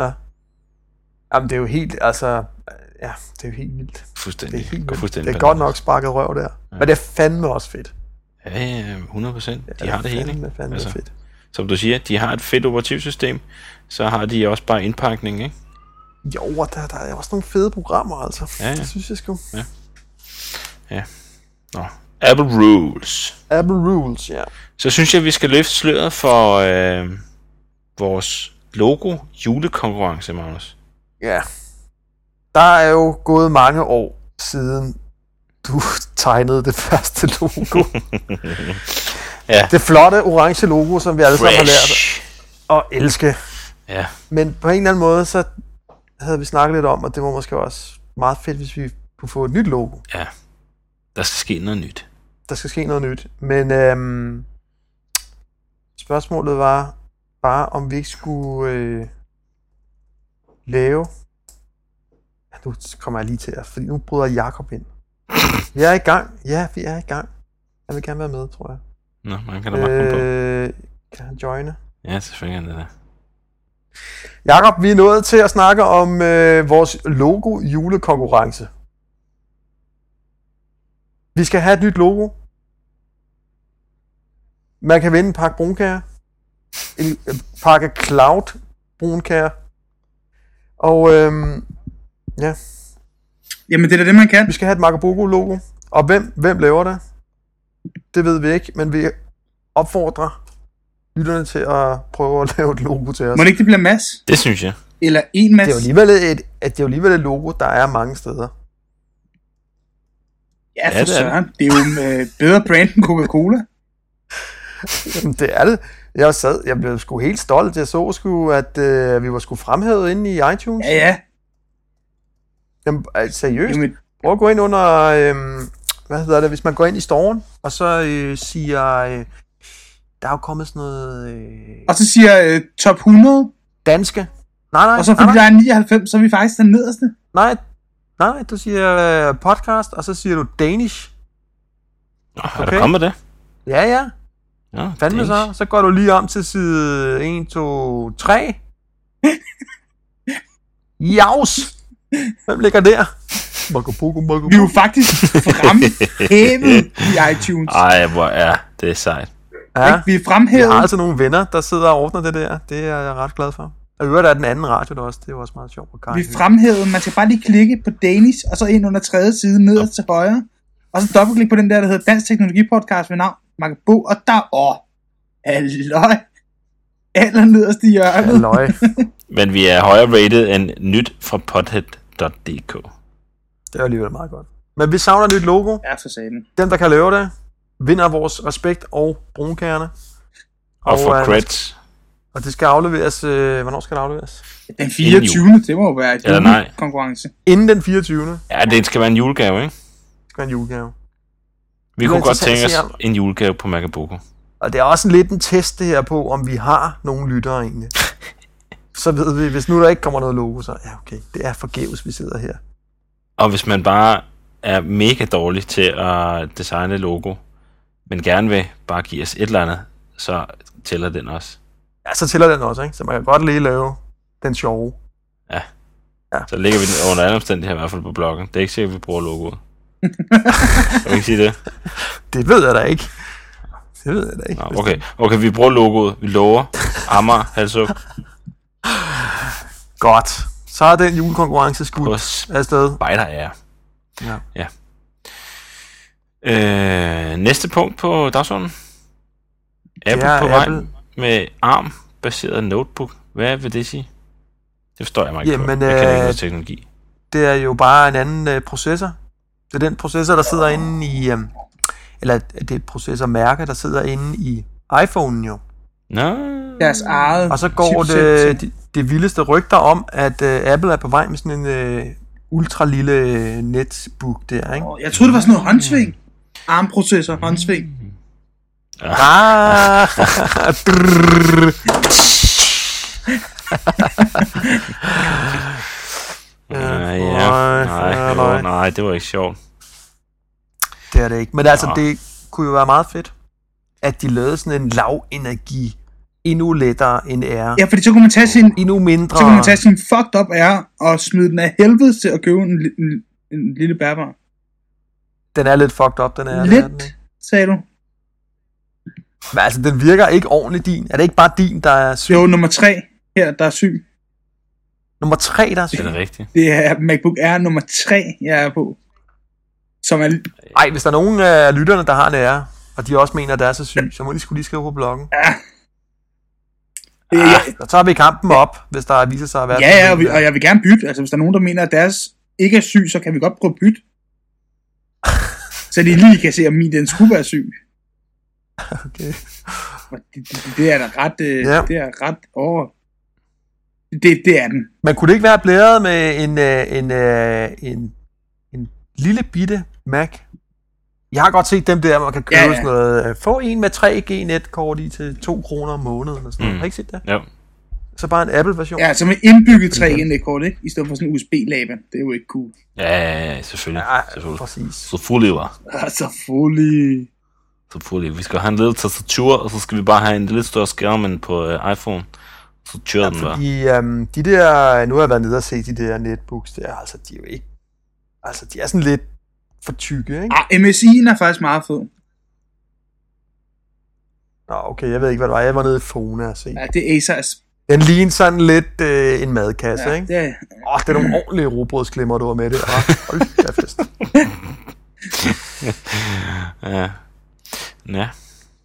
[SPEAKER 2] Ja. Jamen, det er jo helt, altså, ja, det er jo helt vildt.
[SPEAKER 1] Fuldstændig.
[SPEAKER 2] Det er helt vildt.
[SPEAKER 1] fuldstændig
[SPEAKER 2] Det er godt nok sparket røv der. Ja. Men det er fandme også fedt.
[SPEAKER 1] Ja, ja, 100 procent. De
[SPEAKER 2] Ja,
[SPEAKER 1] har det hele, ikke?
[SPEAKER 2] Fandme
[SPEAKER 1] Altså.
[SPEAKER 2] fedt.
[SPEAKER 1] Som du siger, de har et fedt operativsystem, så har de også bare indpakning, ikke?
[SPEAKER 2] Jo, og der, der er også nogle fede programmer, altså.
[SPEAKER 1] Ja, ja.
[SPEAKER 2] Det synes jeg sgu.
[SPEAKER 1] Nå. Apple Rules.
[SPEAKER 2] Apple Rules, ja.
[SPEAKER 1] Så synes jeg, vi skal løfte sløret for øh, vores logo julekonkurrence, Magnus.
[SPEAKER 2] Ja. Der er jo gået mange år siden du tegnede det første logo.
[SPEAKER 1] Ja.
[SPEAKER 2] det flotte orange logo, som vi alle sammen har lært at elske.
[SPEAKER 1] Ja,
[SPEAKER 2] Men på en eller anden måde, så havde vi snakket lidt om, at det var måske også meget fedt, hvis vi kunne få et nyt logo.
[SPEAKER 1] ja. Der skal ske noget nyt.
[SPEAKER 2] Der skal ske noget nyt. Men øhm, spørgsmålet var bare, om vi ikke skulle øh, lave... Nu kommer jeg lige til at, fordi nu bryder Jakob ind. Vi er i gang. Ja, vi er i gang. Han vil gerne være med, tror jeg.
[SPEAKER 1] Nå, man kan da bare komme på.
[SPEAKER 2] Øh, kan han joine?
[SPEAKER 1] Ja, selvfølgelig er det der.
[SPEAKER 2] Jakob, vi er nået til at snakke om øh, vores logo julekonkurrence. Vi skal have et nyt logo. Man kan vinde en pakke brunkager. En, pakke Cloud brunkager. Og øhm, ja,
[SPEAKER 3] Jamen, det er det, man kan.
[SPEAKER 2] vi skal have et Macabogo logo. Og hvem, hvem laver det? Det ved vi ikke, men vi opfordrer lytterne til at prøve at lave et logo til os.
[SPEAKER 3] Må det ikke det bliver Mads?
[SPEAKER 1] Det synes jeg.
[SPEAKER 3] Eller en Mads?
[SPEAKER 2] Det er jo alligevel et, at det er jo alligevel et logo, der er mange steder.
[SPEAKER 3] Ja, for
[SPEAKER 1] Ja, det er
[SPEAKER 3] søren. Det er jo øh, bedre brand end Coca-Cola.
[SPEAKER 2] Jamen, det er det. Jeg sad, jeg blev sgu helt stolt. Jeg så sgu, at øh, vi var sgu fremhævet inde i iTunes.
[SPEAKER 3] Ja, ja.
[SPEAKER 2] Jamen, altså, seriøst.
[SPEAKER 3] Jamen,
[SPEAKER 2] Prøv at gå ind under, øh, hvad hedder det, hvis man går ind i storen, og så øh, siger, øh, der er jo kommet sådan noget øh,
[SPEAKER 3] og så siger øh, top 100,
[SPEAKER 2] danske. Nej, nej,
[SPEAKER 3] og så
[SPEAKER 2] nej,
[SPEAKER 3] fordi
[SPEAKER 2] nej,
[SPEAKER 3] der er 99, så er vi faktisk den nederste.
[SPEAKER 2] nej, nej, du siger øh, podcast, og så siger du Danish.
[SPEAKER 1] Nå, er
[SPEAKER 2] Okay.
[SPEAKER 1] der kommet det?
[SPEAKER 2] Ja, ja,
[SPEAKER 1] Ja,
[SPEAKER 2] fandme så. Så går du lige om til side 1, 2, 3. Jaus! Hvem ligger der? Magopogo,
[SPEAKER 3] Vi er jo faktisk fremhævet i iTunes.
[SPEAKER 1] Ej, hvor er det sejt.
[SPEAKER 2] Ja,
[SPEAKER 3] Ikke? Vi er
[SPEAKER 2] vi
[SPEAKER 3] fremhævet.
[SPEAKER 2] har altså nogle venner, der sidder og ordner det der. Det er jeg ret glad for. Og i øvrigt er den anden radio der også. Det er jo også meget sjovt på
[SPEAKER 3] Vi fremhævet. Man skal bare lige klikke på Danish, og så ind under tredje side nederst til højre. Og så dobbeltklik på den der, der hedder Dansk Teknologi Podcast ved navn Markebo, og der, åh, halløj, aller nederst i hjørnet.
[SPEAKER 2] Halløj.
[SPEAKER 1] Men vi er højere rated end nyt fra pothead.dk.
[SPEAKER 2] Det er alligevel meget godt. Men vi savner et nyt logo.
[SPEAKER 3] Ja, for satan.
[SPEAKER 2] Den, der kan lave det, vinder vores respekt og brunkærne.
[SPEAKER 1] Og for
[SPEAKER 2] øh,
[SPEAKER 1] creds.
[SPEAKER 2] Og det skal afleveres... Øh, hvornår skal det afleveres?
[SPEAKER 3] Den 24. Det må jo være et
[SPEAKER 1] Eller nej.
[SPEAKER 3] konkurrence.
[SPEAKER 2] Inden den 24.
[SPEAKER 1] Ja, det skal være en julegave, ikke?
[SPEAKER 2] Det skal være en julegave.
[SPEAKER 1] Vi
[SPEAKER 2] Det
[SPEAKER 1] kunne godt tænke os
[SPEAKER 2] om-
[SPEAKER 1] en julegave på Macaboko.
[SPEAKER 2] Og det er også lidt en test det her på, om vi har nogle lyttere egentlig. så ved vi, hvis nu der ikke kommer noget logo, så ja, okay, det er forgæves, vi sidder her.
[SPEAKER 1] Og hvis man bare er mega dårlig til at designe logo, men gerne vil bare give os et eller andet, så tæller den også.
[SPEAKER 2] Ja, så tæller den også, ikke? Så man kan godt lige lave den sjove.
[SPEAKER 1] Så lægger vi den under alle omstændigheder i hvert fald på bloggen. Det er ikke sikkert, at vi bruger logoet. Kan vi ikke sige det?
[SPEAKER 2] Det ved jeg da ikke. Det ved jeg da ikke.
[SPEAKER 1] Nå, okay. okay, vi bruger logoet. Vi lover. Amager, halsuk.
[SPEAKER 2] Godt. Så er den julekonkurrence skudt afsted.
[SPEAKER 1] Spejder er.
[SPEAKER 2] Ja.
[SPEAKER 1] ja. Øh, næste punkt på dagsordenen. Apple
[SPEAKER 2] er
[SPEAKER 1] på vej
[SPEAKER 2] Apple.
[SPEAKER 1] Med ARM-baseret notebook. Hvad vil det sige? Det forstår jeg mig ikke
[SPEAKER 2] Jamen,
[SPEAKER 1] på. Jeg kender ikke
[SPEAKER 2] øh,
[SPEAKER 1] noget teknologi.
[SPEAKER 2] Det er jo bare en anden øh, processor. Det er den processor, der sidder inde i... Øh, eller det er et processormærke, der sidder inde i iPhone jo.
[SPEAKER 1] Nå.
[SPEAKER 3] Deres eget
[SPEAKER 2] Og så går det, det, det vildeste rygter om, at øh, Apple er på vej med sådan en øh, ultra lille øh, netbook der, ikke?
[SPEAKER 3] Åh, Jeg troede, det var sådan noget håndsving. Armprocessor, håndsving.
[SPEAKER 2] Ah, Øh,
[SPEAKER 1] ja.
[SPEAKER 2] nej,
[SPEAKER 1] Nej,
[SPEAKER 2] ja, nej.
[SPEAKER 1] nej, det var ikke sjovt.
[SPEAKER 2] det er det ikke. Men altså,
[SPEAKER 1] Nå.
[SPEAKER 2] det kunne jo være meget fedt, at de lavede sådan en lav energi, endnu lettere end R,
[SPEAKER 3] Ja, fordi så kunne man tage sin,
[SPEAKER 2] endnu mindre.
[SPEAKER 3] så kunne man tage sin fucked up R og smide den af helvede til at købe en, en, en lille bærbar.
[SPEAKER 2] Den er lidt fucked up, den er. er den,
[SPEAKER 3] Lidt,
[SPEAKER 2] ikke?
[SPEAKER 3] sagde du.
[SPEAKER 2] Men altså, den virker ikke ordentligt din. Er det ikke bare din, der er syg?
[SPEAKER 3] Jo, nummer tre her, der er syg.
[SPEAKER 2] Nummer tre, der er syg?
[SPEAKER 1] Det er rigtigt.
[SPEAKER 3] Det er MacBook Air nummer 3, jeg er på. Som er...
[SPEAKER 2] Ej, hvis der er nogen af lytterne, der har en ære, og de også mener, at det er så syg, så må de skulle lige skrive på bloggen.
[SPEAKER 3] Ja. Det, ja,
[SPEAKER 2] Så tager vi kampen op, hvis der viser sig at være...
[SPEAKER 3] ja, ja, og, vi, og jeg vil gerne bytte. Altså, hvis der er nogen, der mener, at deres ikke er syg, så kan vi godt prøve at bytte. Så de lige kan se, om min den skulle være syg.
[SPEAKER 2] Okay.
[SPEAKER 3] Det, det, det er da ret... Øh,
[SPEAKER 2] Ja.
[SPEAKER 3] Det er ret over... Det, det er den.
[SPEAKER 2] Men kunne det ikke være blæret med en, øh, en, øh, en, en lille bitte Mac? Jeg har godt set dem der, man kan købe
[SPEAKER 3] Ja,
[SPEAKER 2] ja,
[SPEAKER 3] ja.
[SPEAKER 2] ja. sådan noget. Få en med 3G netkort i til 2 kroner om måneden. Og sådan noget.
[SPEAKER 1] Mm.
[SPEAKER 2] Har I ikke set det?
[SPEAKER 1] Ja.
[SPEAKER 2] Så bare en Apple-version.
[SPEAKER 3] Ja, så med indbygget 3 i kort, ikke? I stedet for sådan en USB-laben. Det er jo ikke cool.
[SPEAKER 1] Ja, ja, ja, selvfølgelig.
[SPEAKER 2] ja
[SPEAKER 1] selvfølgelig.
[SPEAKER 2] præcis.
[SPEAKER 1] Selvfølgelig, var.
[SPEAKER 3] Altså, fully...
[SPEAKER 1] Selvfølgelig. Vi skal have en lille tastatur, og så skal vi bare have en lidt større skærm end på uh, iPhone. Så kører ja, den bare.
[SPEAKER 2] Fordi øhm, de der, nu har jeg været nede og set de der netbooks der, altså de er jo ikke, altså de er sådan lidt for tykke, ikke?
[SPEAKER 3] Ah, MSI'en er faktisk meget fed.
[SPEAKER 2] Nå, okay, jeg ved ikke, hvad det var. Jeg var nede i Fona og se.
[SPEAKER 3] Ja, det er Acer's.
[SPEAKER 2] Den ligner sådan lidt øh, en madkasse,
[SPEAKER 3] Ja,
[SPEAKER 2] ikke?
[SPEAKER 3] det er,
[SPEAKER 2] Åh, oh, det er nogle ordentlige robrødsklimmer, du var med det. Oh, hold fest.
[SPEAKER 1] Ja. Ja.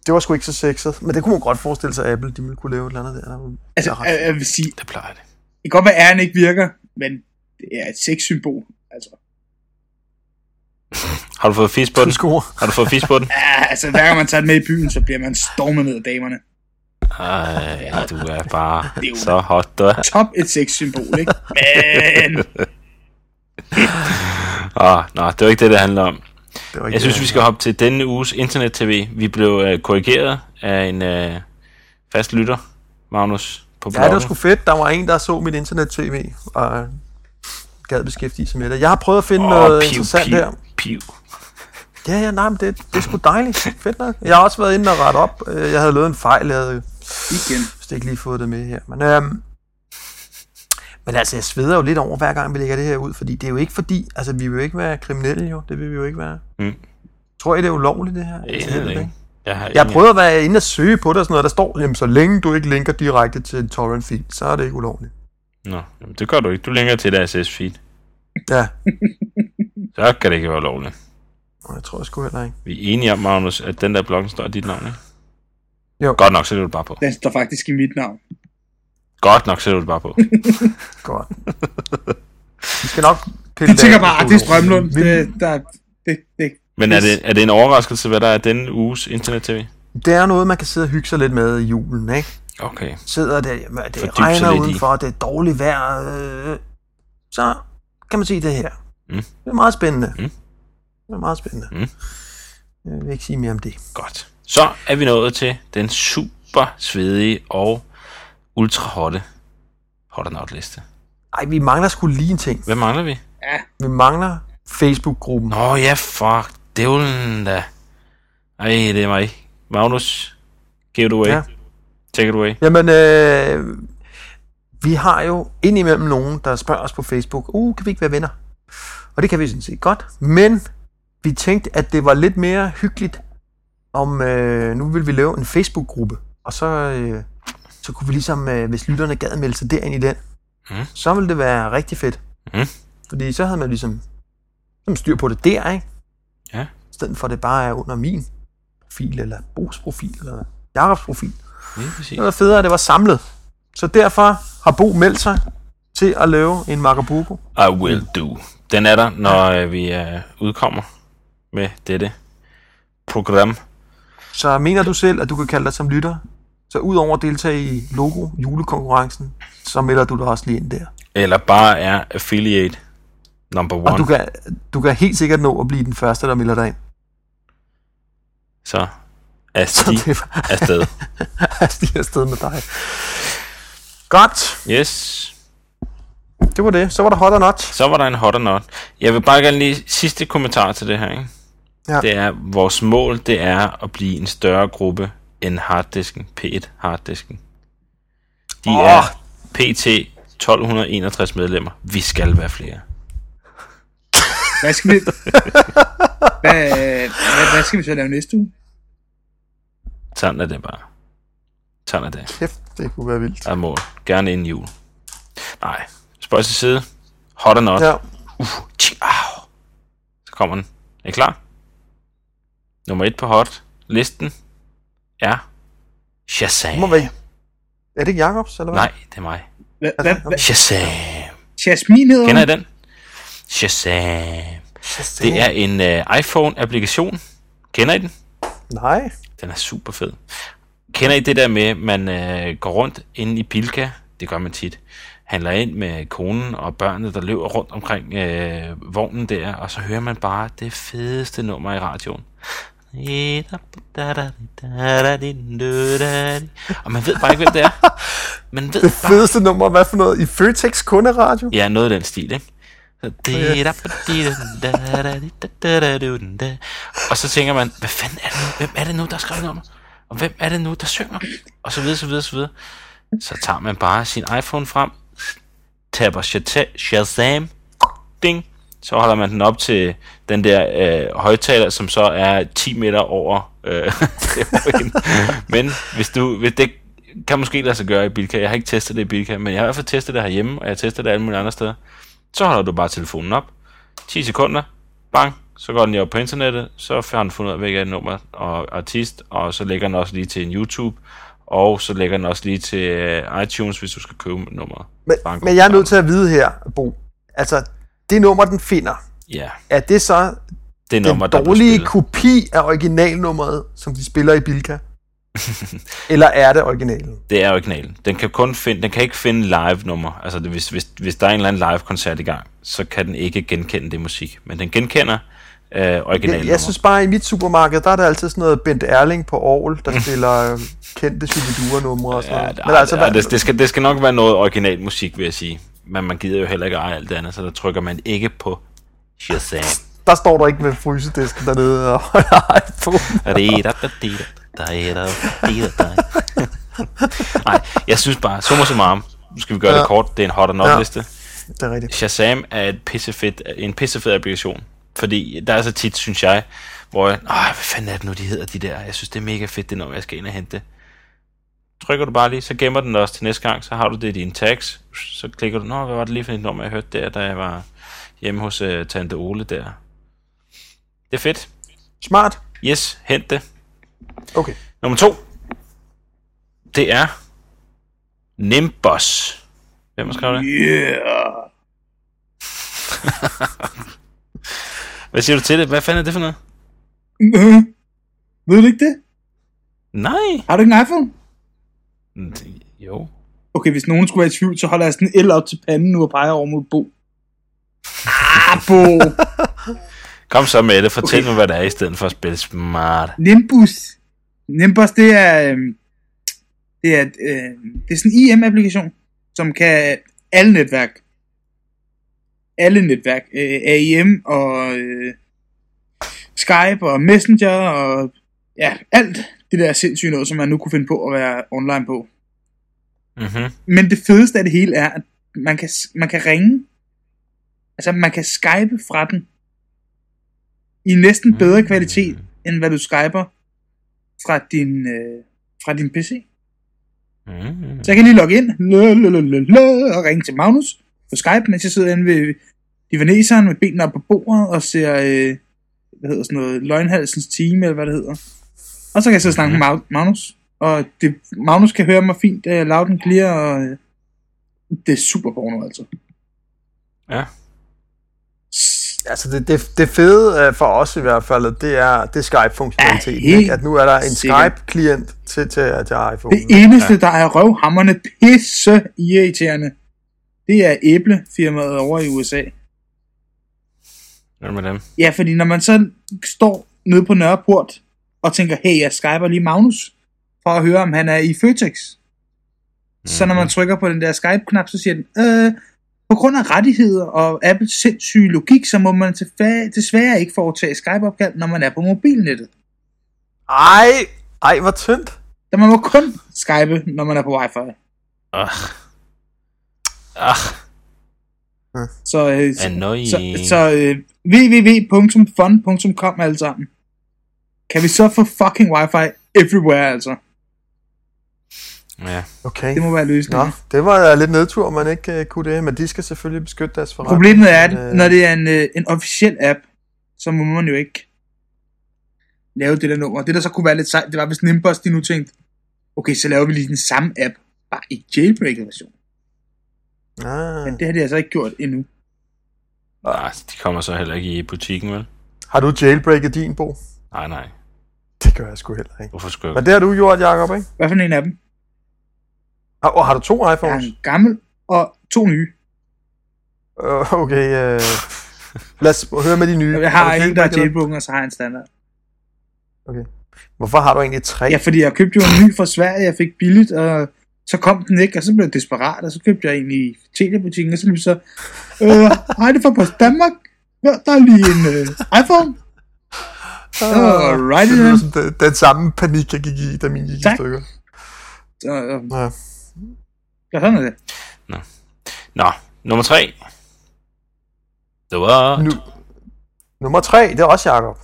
[SPEAKER 2] Det var sgu ikke så sexet, men det kunne man godt forestille sig, at Apple de ville kunne lave et eller andet der. der
[SPEAKER 3] altså,
[SPEAKER 2] der er ret
[SPEAKER 3] jeg, jeg vil sige,
[SPEAKER 1] Det plejer det.
[SPEAKER 3] det kan godt være, at R'en ikke virker, men det er et sexsymbol. Altså,
[SPEAKER 1] Har du fået fis på den? Har du fået fis på den?
[SPEAKER 3] ja, altså, hver gang man tager den med i byen, så bliver man stormet ned af damerne.
[SPEAKER 1] Ej, du er bare
[SPEAKER 3] Det er jo-
[SPEAKER 1] så hot, du er.
[SPEAKER 3] Top et sexsymbol, ikke? Men...
[SPEAKER 1] Ah, nej, det var ikke det, det handler om.
[SPEAKER 2] Det var ikke
[SPEAKER 1] Jeg synes,
[SPEAKER 2] det,
[SPEAKER 1] vi skal hoppe til denne uges internet-tv. Vi blev øh, korrigeret af en øh, fast lytter, Magnus, på
[SPEAKER 2] Ja, det var
[SPEAKER 1] bloggen.
[SPEAKER 2] sgu fedt. Der var en, der så mit internet-tv og gad beskæftige sig med det. Jeg har prøvet at finde
[SPEAKER 1] Åh,
[SPEAKER 2] noget
[SPEAKER 1] piv,
[SPEAKER 2] interessant
[SPEAKER 1] piv,
[SPEAKER 2] der.
[SPEAKER 1] piv.
[SPEAKER 2] Ja, ja, nej, men det, det er sgu dejligt. Fedt nok. Jeg har også været inde og rette op. Øh, Jeg havde lavet en fejl. Jeg havde
[SPEAKER 3] Igen.
[SPEAKER 2] vist ikke lige fået det med her. Men, øhm, men altså, jeg sveder jo lidt over, hver gang vi lægger det her ud, fordi det er jo ikke fordi, altså vi vil jo ikke være kriminelle jo, det vil vi jo ikke være.
[SPEAKER 1] Mm.
[SPEAKER 2] Tror I, det er ulovligt det her?
[SPEAKER 1] Jeg ved det ikke. Jeg har
[SPEAKER 2] Jeg at være inde og søge på det og sådan noget, der står, jamen så længe du ikke linker direkte til en torrent feed, så er det ikke ulovligt.
[SPEAKER 1] Nå, jamen, det gør du ikke. Du længer til et SS-feed.
[SPEAKER 2] Ja,
[SPEAKER 1] Så kan det ikke være lovligt.
[SPEAKER 2] og jeg tror jeg sgu heller ikke.
[SPEAKER 1] Vi er enige om, Magnus, at den der bloggen står i dit navn, ikke?
[SPEAKER 2] Jo.
[SPEAKER 1] Godt nok, så er du bare på.
[SPEAKER 3] Den står faktisk i mit navn.
[SPEAKER 1] Godt nok, så er du bare på.
[SPEAKER 2] Godt. Vi skal nok pille
[SPEAKER 3] De tænker bare, det er Strømlund.
[SPEAKER 2] ulovligt.
[SPEAKER 3] Det, der, det, det,
[SPEAKER 1] Men er det, er det en overraskelse, hvad der er denne uges internet-tv?
[SPEAKER 2] Det er noget, man kan sidde og hygge sig lidt med i julen, ikke?
[SPEAKER 1] Okay.
[SPEAKER 2] Sidder det
[SPEAKER 1] Fordybe sig
[SPEAKER 2] regner
[SPEAKER 1] lidt i.
[SPEAKER 2] udenfor, det er dårligt vejr, øh, så kan man se det her.
[SPEAKER 1] Mm.
[SPEAKER 2] Det er meget spændende.
[SPEAKER 1] Mm.
[SPEAKER 2] Det er meget spændende.
[SPEAKER 1] Mm.
[SPEAKER 2] Jeg vil ikke sige mere om det.
[SPEAKER 1] Godt. Så er vi nået til den super svedige og ultra hotte hot not liste.
[SPEAKER 2] Ej, vi mangler sgu lige en ting.
[SPEAKER 1] Hvad mangler vi?
[SPEAKER 3] ja,
[SPEAKER 2] Vi mangler Facebook-gruppen.
[SPEAKER 1] Nå ja, fuck. Dævlen da. Ej, det er mig. Magnus, give it away.
[SPEAKER 2] Ja.
[SPEAKER 1] Take it away.
[SPEAKER 2] Jamen, øh, vi har jo indimellem nogen, der spørger os på Facebook, uh, kan vi ikke være venner? Og det kan vi sådan set godt, men vi tænkte, at det var lidt mere hyggeligt, om øh, nu vil vi lave en Facebook-gruppe, og så, øh, så kunne vi ligesom, øh, hvis lytterne gad melde sig derind i den,
[SPEAKER 1] Mm.
[SPEAKER 2] så ville det være rigtig fedt.
[SPEAKER 1] Mm.
[SPEAKER 2] Fordi så havde man ligesom, ligesom styr på det der, ikke?
[SPEAKER 1] Ja.
[SPEAKER 2] I stedet for at det bare er under min profil, eller Bo's profil, eller Jakobs profil.
[SPEAKER 1] Præcis.
[SPEAKER 2] Det var federe, at det var samlet. Så derfor har Bo meldt sig til at lave en Macabuco.
[SPEAKER 1] I will do. Den er der, når øh, vi øh, udkommer med dette program.
[SPEAKER 2] Så mener du selv, at du kan kalde dig som lytter? Så udover at deltage i logo julekonkurrencen, så melder du dig også lige ind der.
[SPEAKER 1] Eller bare er affiliate number one.
[SPEAKER 2] Og du kan, du kan helt sikkert nå at blive den første, der melder dig ind.
[SPEAKER 1] Så er
[SPEAKER 2] Så
[SPEAKER 1] Stig
[SPEAKER 2] det var
[SPEAKER 1] afsted.
[SPEAKER 2] Stig afsted med dig. Godt,
[SPEAKER 1] Yes.
[SPEAKER 2] det var det. Så var der hot or not.
[SPEAKER 1] Så var der en hot or not. Jeg vil bare gerne lige sidste kommentar til det her. Ikke?
[SPEAKER 2] Ja.
[SPEAKER 1] Det er, vores mål, det er at blive en større gruppe end harddisken, P1 harddisken. De oh. er PT 1261 medlemmer. Vi skal være flere.
[SPEAKER 3] Hvad skal vi... hvad, hvad, hvad skal vi så lave næste uge?
[SPEAKER 1] Sådan er det bare. Sådan er det.
[SPEAKER 2] Kæft, det kunne være vildt.
[SPEAKER 1] Er mål. Gerne inden jul. Nej. Spøjs til side. Hot or not.
[SPEAKER 2] Ja.
[SPEAKER 1] Uh, tji, au. Så kommer den. Er I klar? Nummer et på hot listen er Shazam.
[SPEAKER 2] Må være. Er det ikke Jacobs, eller hvad?
[SPEAKER 1] Nej, det er mig.
[SPEAKER 3] Hvad, hvad, hvad?
[SPEAKER 1] Shazam.
[SPEAKER 3] Jasmin hedder
[SPEAKER 1] Kender I den? Shazam.
[SPEAKER 2] Shazam.
[SPEAKER 1] Det er en uh, iPhone-applikation. Kender I den?
[SPEAKER 2] Nej.
[SPEAKER 1] Den er super fed. Kender I det der med, at man øh, går rundt inde i Bilka? Det gør man tit. Handler ind med konen og børnene, der løber rundt omkring øh, vognen der, og så hører man bare det fedeste nummer i radioen. Og man ved bare ikke, hvem det er. Man ved
[SPEAKER 2] Det
[SPEAKER 1] bare...
[SPEAKER 2] fedeste nummer, hvad for noget? I Føtex kunderadio?
[SPEAKER 1] Ja, noget af den stil, ikke? Og så tænker man, hvad fanden er det nu? Hvem er det nu, der skriver nummer? Og hvem er det nu, der synger? Og så videre, så videre, så videre. Så tager man bare sin iPhone frem, tapper Shazam, ding, så holder man den op til den der øh, højtaler, som så er 10 meter over øh. Men hvis du, hvis det kan måske lade sig gøre i Bilka, jeg har ikke testet det i Bilka, men jeg har i hvert fald testet det herhjemme, og jeg har testet det alle mulige andre steder. Så holder du bare telefonen op, 10 sekunder, bang, så går den op på internettet, så har den fundet ud af, hvilket er nummer og artist, og så lægger den også lige til en YouTube, og så lægger den også lige til øh, iTunes, hvis du skal købe nummeret.
[SPEAKER 2] Men,
[SPEAKER 1] god
[SPEAKER 2] men jeg er nødt til at vide her, Bo. Altså, det nummer, den finder,
[SPEAKER 1] Ja,
[SPEAKER 2] er det så
[SPEAKER 1] det er nummer,
[SPEAKER 2] den dårlige kopi af originalnummeret, som de spiller i Bilka? Eller er det originalen?
[SPEAKER 1] Det er originalen. Den kan kun finde, den kan ikke finde live nummer. Altså det, hvis, hvis, hvis der er en eller anden live koncert i gang, så kan den ikke genkende det musik. Men den genkender øh, originalen
[SPEAKER 2] Jeg, jeg synes bare, i mit supermarked, der er der altid sådan noget Bent Erling på Aarhus, der spiller øh, kendte Shubidua-numre og sådan
[SPEAKER 1] Ja,
[SPEAKER 2] noget.
[SPEAKER 1] det,
[SPEAKER 2] Men altså,
[SPEAKER 1] ja, det, det, skal, det skal nok være noget original musik, vil jeg sige. Men man gider jo heller ikke eje alt det andet, så der trykker man ikke på Shazam.
[SPEAKER 2] der står der ikke med frysedisken dernede og holder iPhone.
[SPEAKER 1] Nej, jeg synes bare, summa summarum, nu skal vi gøre
[SPEAKER 2] Ja.
[SPEAKER 1] det kort, det er en hot or not
[SPEAKER 2] Ja.
[SPEAKER 1] liste.
[SPEAKER 2] Det er rigtigt.
[SPEAKER 1] Shazam er et pissefedt, en pissefed applikation. Fordi der er så tit, synes jeg, hvor jeg, Åh, hvad fanden er det nu, de hedder, de der? Jeg synes, det er mega fedt, det når jeg skal ind og hente det. Trykker du bare lige, så gemmer den også til næste gang, så har du det i dine tags. Så klikker du, nå, hvad var det lige for et nummer, jeg hørte der, da jeg var hjemme hos uh, Tante Ole der. Det er fedt.
[SPEAKER 2] Smart.
[SPEAKER 1] Yes, hent det.
[SPEAKER 2] Okay.
[SPEAKER 1] Nummer to. Det er Nimbus. Hvem har skrevet det?
[SPEAKER 3] Yeah.
[SPEAKER 1] Hvad siger du til det? Hvad fanden er det for noget?
[SPEAKER 3] Øh. Ved du ikke det?
[SPEAKER 1] Nej.
[SPEAKER 3] Har du ikke en iPhone?
[SPEAKER 1] Det- Jo.
[SPEAKER 3] Okay, hvis nogen skulle være i tvivl, så holder jeg sådan en el op til panden nu og peger over mod Bo. Ah, Bo!
[SPEAKER 1] Kom så med det. Fortæl
[SPEAKER 3] Okay.
[SPEAKER 1] mig, hvad det er, i stedet for at spille smart.
[SPEAKER 3] Nimbus. Nimbus, det er, øhm, det er, øh, det er sådan en IM-applikation, som kan alle netværk. Alle netværk. Øh, AIM og øh, Skype og Messenger og ja, alt det der sindssyge noget, som man nu kunne finde på at være online på.
[SPEAKER 1] Mm-hmm.
[SPEAKER 3] Men det fedeste af det hele er, at man kan, man kan ringe. Altså, man kan skype fra den. I næsten bedre kvalitet, end hvad du skyper fra din, øh, fra din PC.
[SPEAKER 1] Mm.
[SPEAKER 3] Så jeg kan lige logge ind lø, og ringe til Magnus på Skype, mens jeg sidder inde ved divaneseren med benene op på bordet og ser, øh, hvad hedder sådan noget, løgnhalsens time, eller hvad det hedder. Og så kan jeg sidde og snakke med Mag- Magnus. Og det, Magnus kan høre mig fint, uh, loud and clear, og øh, det er super porno, altså.
[SPEAKER 1] Ja.
[SPEAKER 2] Altså det, det, det fede uh, for os i hvert fald, det er, det er Skype-funktionaliteten.
[SPEAKER 3] Ja,
[SPEAKER 2] ikke? At nu er der en. Skype-klient til, til, til iPhone.
[SPEAKER 3] Det eneste, ja. der er røvhammerne pisse irriterende, det er æblefirmaet over i USA.
[SPEAKER 1] Hvad med dem?
[SPEAKER 3] Ja, fordi når man så står nede på Nørreport og tænker, hey, jeg skyper lige Magnus, for at høre, om han er i Føtex. Mm-hmm. Så når man trykker på den der Skype-knap, så siger den, øh, på grund af rettigheder og Apples sindssyge logik, så må man desværre ikke foretage Skype-opkald, når man er på mobilnettet.
[SPEAKER 2] Ej, ej, hvor tyndt.
[SPEAKER 3] Der man må kun Skype, når man er på wifi.
[SPEAKER 1] Ah. Ah,
[SPEAKER 3] Så, øh, så, så, så øh, www.fun.com alle sammen. Kan vi så få fucking wifi everywhere, altså?
[SPEAKER 1] Ja.
[SPEAKER 2] Okay.
[SPEAKER 3] Det må være løsningen.
[SPEAKER 2] Nå, det var uh, lidt nedtur, man ikke uh, kunne det, men de skal selvfølgelig beskytte deres forretning.
[SPEAKER 3] Problemet er, at
[SPEAKER 2] øh,
[SPEAKER 3] når det er en, øh, en officiel app, så må man jo ikke lave det der nummer. Det der så kunne være lidt sejt, det var hvis Nimbus de nu tænkte, okay, så laver vi lige den samme app, bare i jailbreaket version.
[SPEAKER 2] Ah.
[SPEAKER 3] Men det har de altså ikke gjort endnu.
[SPEAKER 1] Nej, de kommer så heller ikke i butikken, vel?
[SPEAKER 2] Har du jailbreaket din, Bo?
[SPEAKER 1] Nej, nej.
[SPEAKER 2] Det gør jeg sgu heller ikke.
[SPEAKER 1] Hvorfor skulle jeg?
[SPEAKER 2] Men det har du gjort, Jacob, ikke?
[SPEAKER 3] Hvad for en af dem?
[SPEAKER 2] Og, og har du to
[SPEAKER 3] Jeg har
[SPEAKER 2] iPhones?
[SPEAKER 3] en gammel og to nye.
[SPEAKER 2] Uh, okay, uh, lad os høre med de nye.
[SPEAKER 3] Jeg har
[SPEAKER 2] du
[SPEAKER 3] en, der er jailbroken, og så har jeg en standard.
[SPEAKER 2] Okay. Hvorfor har du egentlig tre?
[SPEAKER 3] Ja, fordi jeg købte jo en ny fra Sverige, jeg fik billigt, og så kom den ikke, og så blev jeg desperat, og så købte jeg en i telebutikken, og så blev så, øh, hej, det fra Post Danmark, ja, der er lige en øh, iPhone. Alright,
[SPEAKER 2] det lyder som den, den samme panik, jeg gik i, da min gik i stykker.
[SPEAKER 3] Så, øh,
[SPEAKER 2] Ja.
[SPEAKER 3] Ja, sådan er det.
[SPEAKER 1] Nå, nummer tre. Det var...
[SPEAKER 2] Nu, nummer tre, det er også Jacob.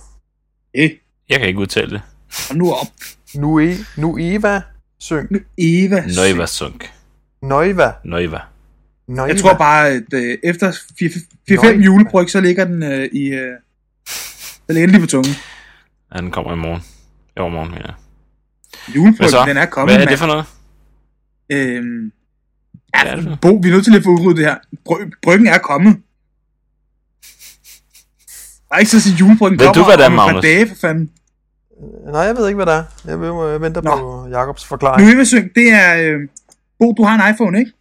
[SPEAKER 3] Øh,
[SPEAKER 1] Jeg kan ikke udtale det.
[SPEAKER 3] og nu op.
[SPEAKER 2] Nu, e, nu Eva Synk.
[SPEAKER 3] Nu Eva.
[SPEAKER 1] Neuva Sunk.
[SPEAKER 2] Noiva.
[SPEAKER 1] Neuva.
[SPEAKER 2] Noiva.
[SPEAKER 3] Jeg tror bare, at øh, efter 4-5
[SPEAKER 2] Nøj.
[SPEAKER 3] julebryg, så ligger den øh, i... Øh, den lige på tungen.
[SPEAKER 1] Ja, den kommer i morgen. I overmorgen, mener jeg.
[SPEAKER 3] Julebryg, den er kommet,
[SPEAKER 1] Hvad er det for noget?
[SPEAKER 3] Øhm,
[SPEAKER 1] Hvad er det for?
[SPEAKER 3] Bo, vi er nødt til at få udryddet det her. Bry, bryggen er kommet. Der er ikke så at sige, julebryggen
[SPEAKER 1] Ved
[SPEAKER 3] kommer
[SPEAKER 1] du, hvad det er, Magnus?
[SPEAKER 3] dage, for fanden.
[SPEAKER 2] Nej, jeg ved ikke, hvad det er. Jeg, vil, jeg venter
[SPEAKER 3] Nå.
[SPEAKER 2] på Jacobs forklaring.
[SPEAKER 3] Nu Evesync, det er... Øh, Bo, du har en iPhone, ikke?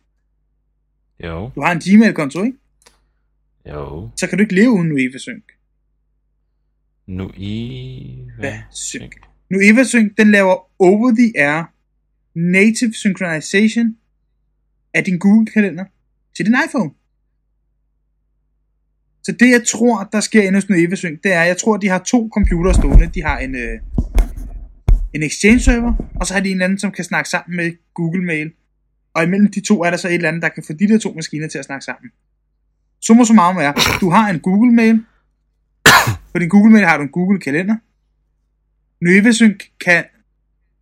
[SPEAKER 1] Jo,
[SPEAKER 3] Du har en Gmail-konto, ikke?
[SPEAKER 1] jo.
[SPEAKER 3] Så kan du ikke leve uden nu Evesync.
[SPEAKER 1] Nu i... Hvad?
[SPEAKER 3] Sync. Nu Evasync, den laver over-the-air native synchronization af din Google-kalender til din iPhone. Så det, jeg tror, der sker endnu sådan Evasync, det er, jeg tror, de har to computere stående. De har en, øh, en Exchange-server, og så har de en eller anden, som kan snakke sammen med Google Mail. Og imellem de to er der så et eller andet, der kan få de der to maskiner til at snakke sammen. Summa summarum er, du har en Google Mail. På din Google Mail har du en Google Kalender. Nøvesync kan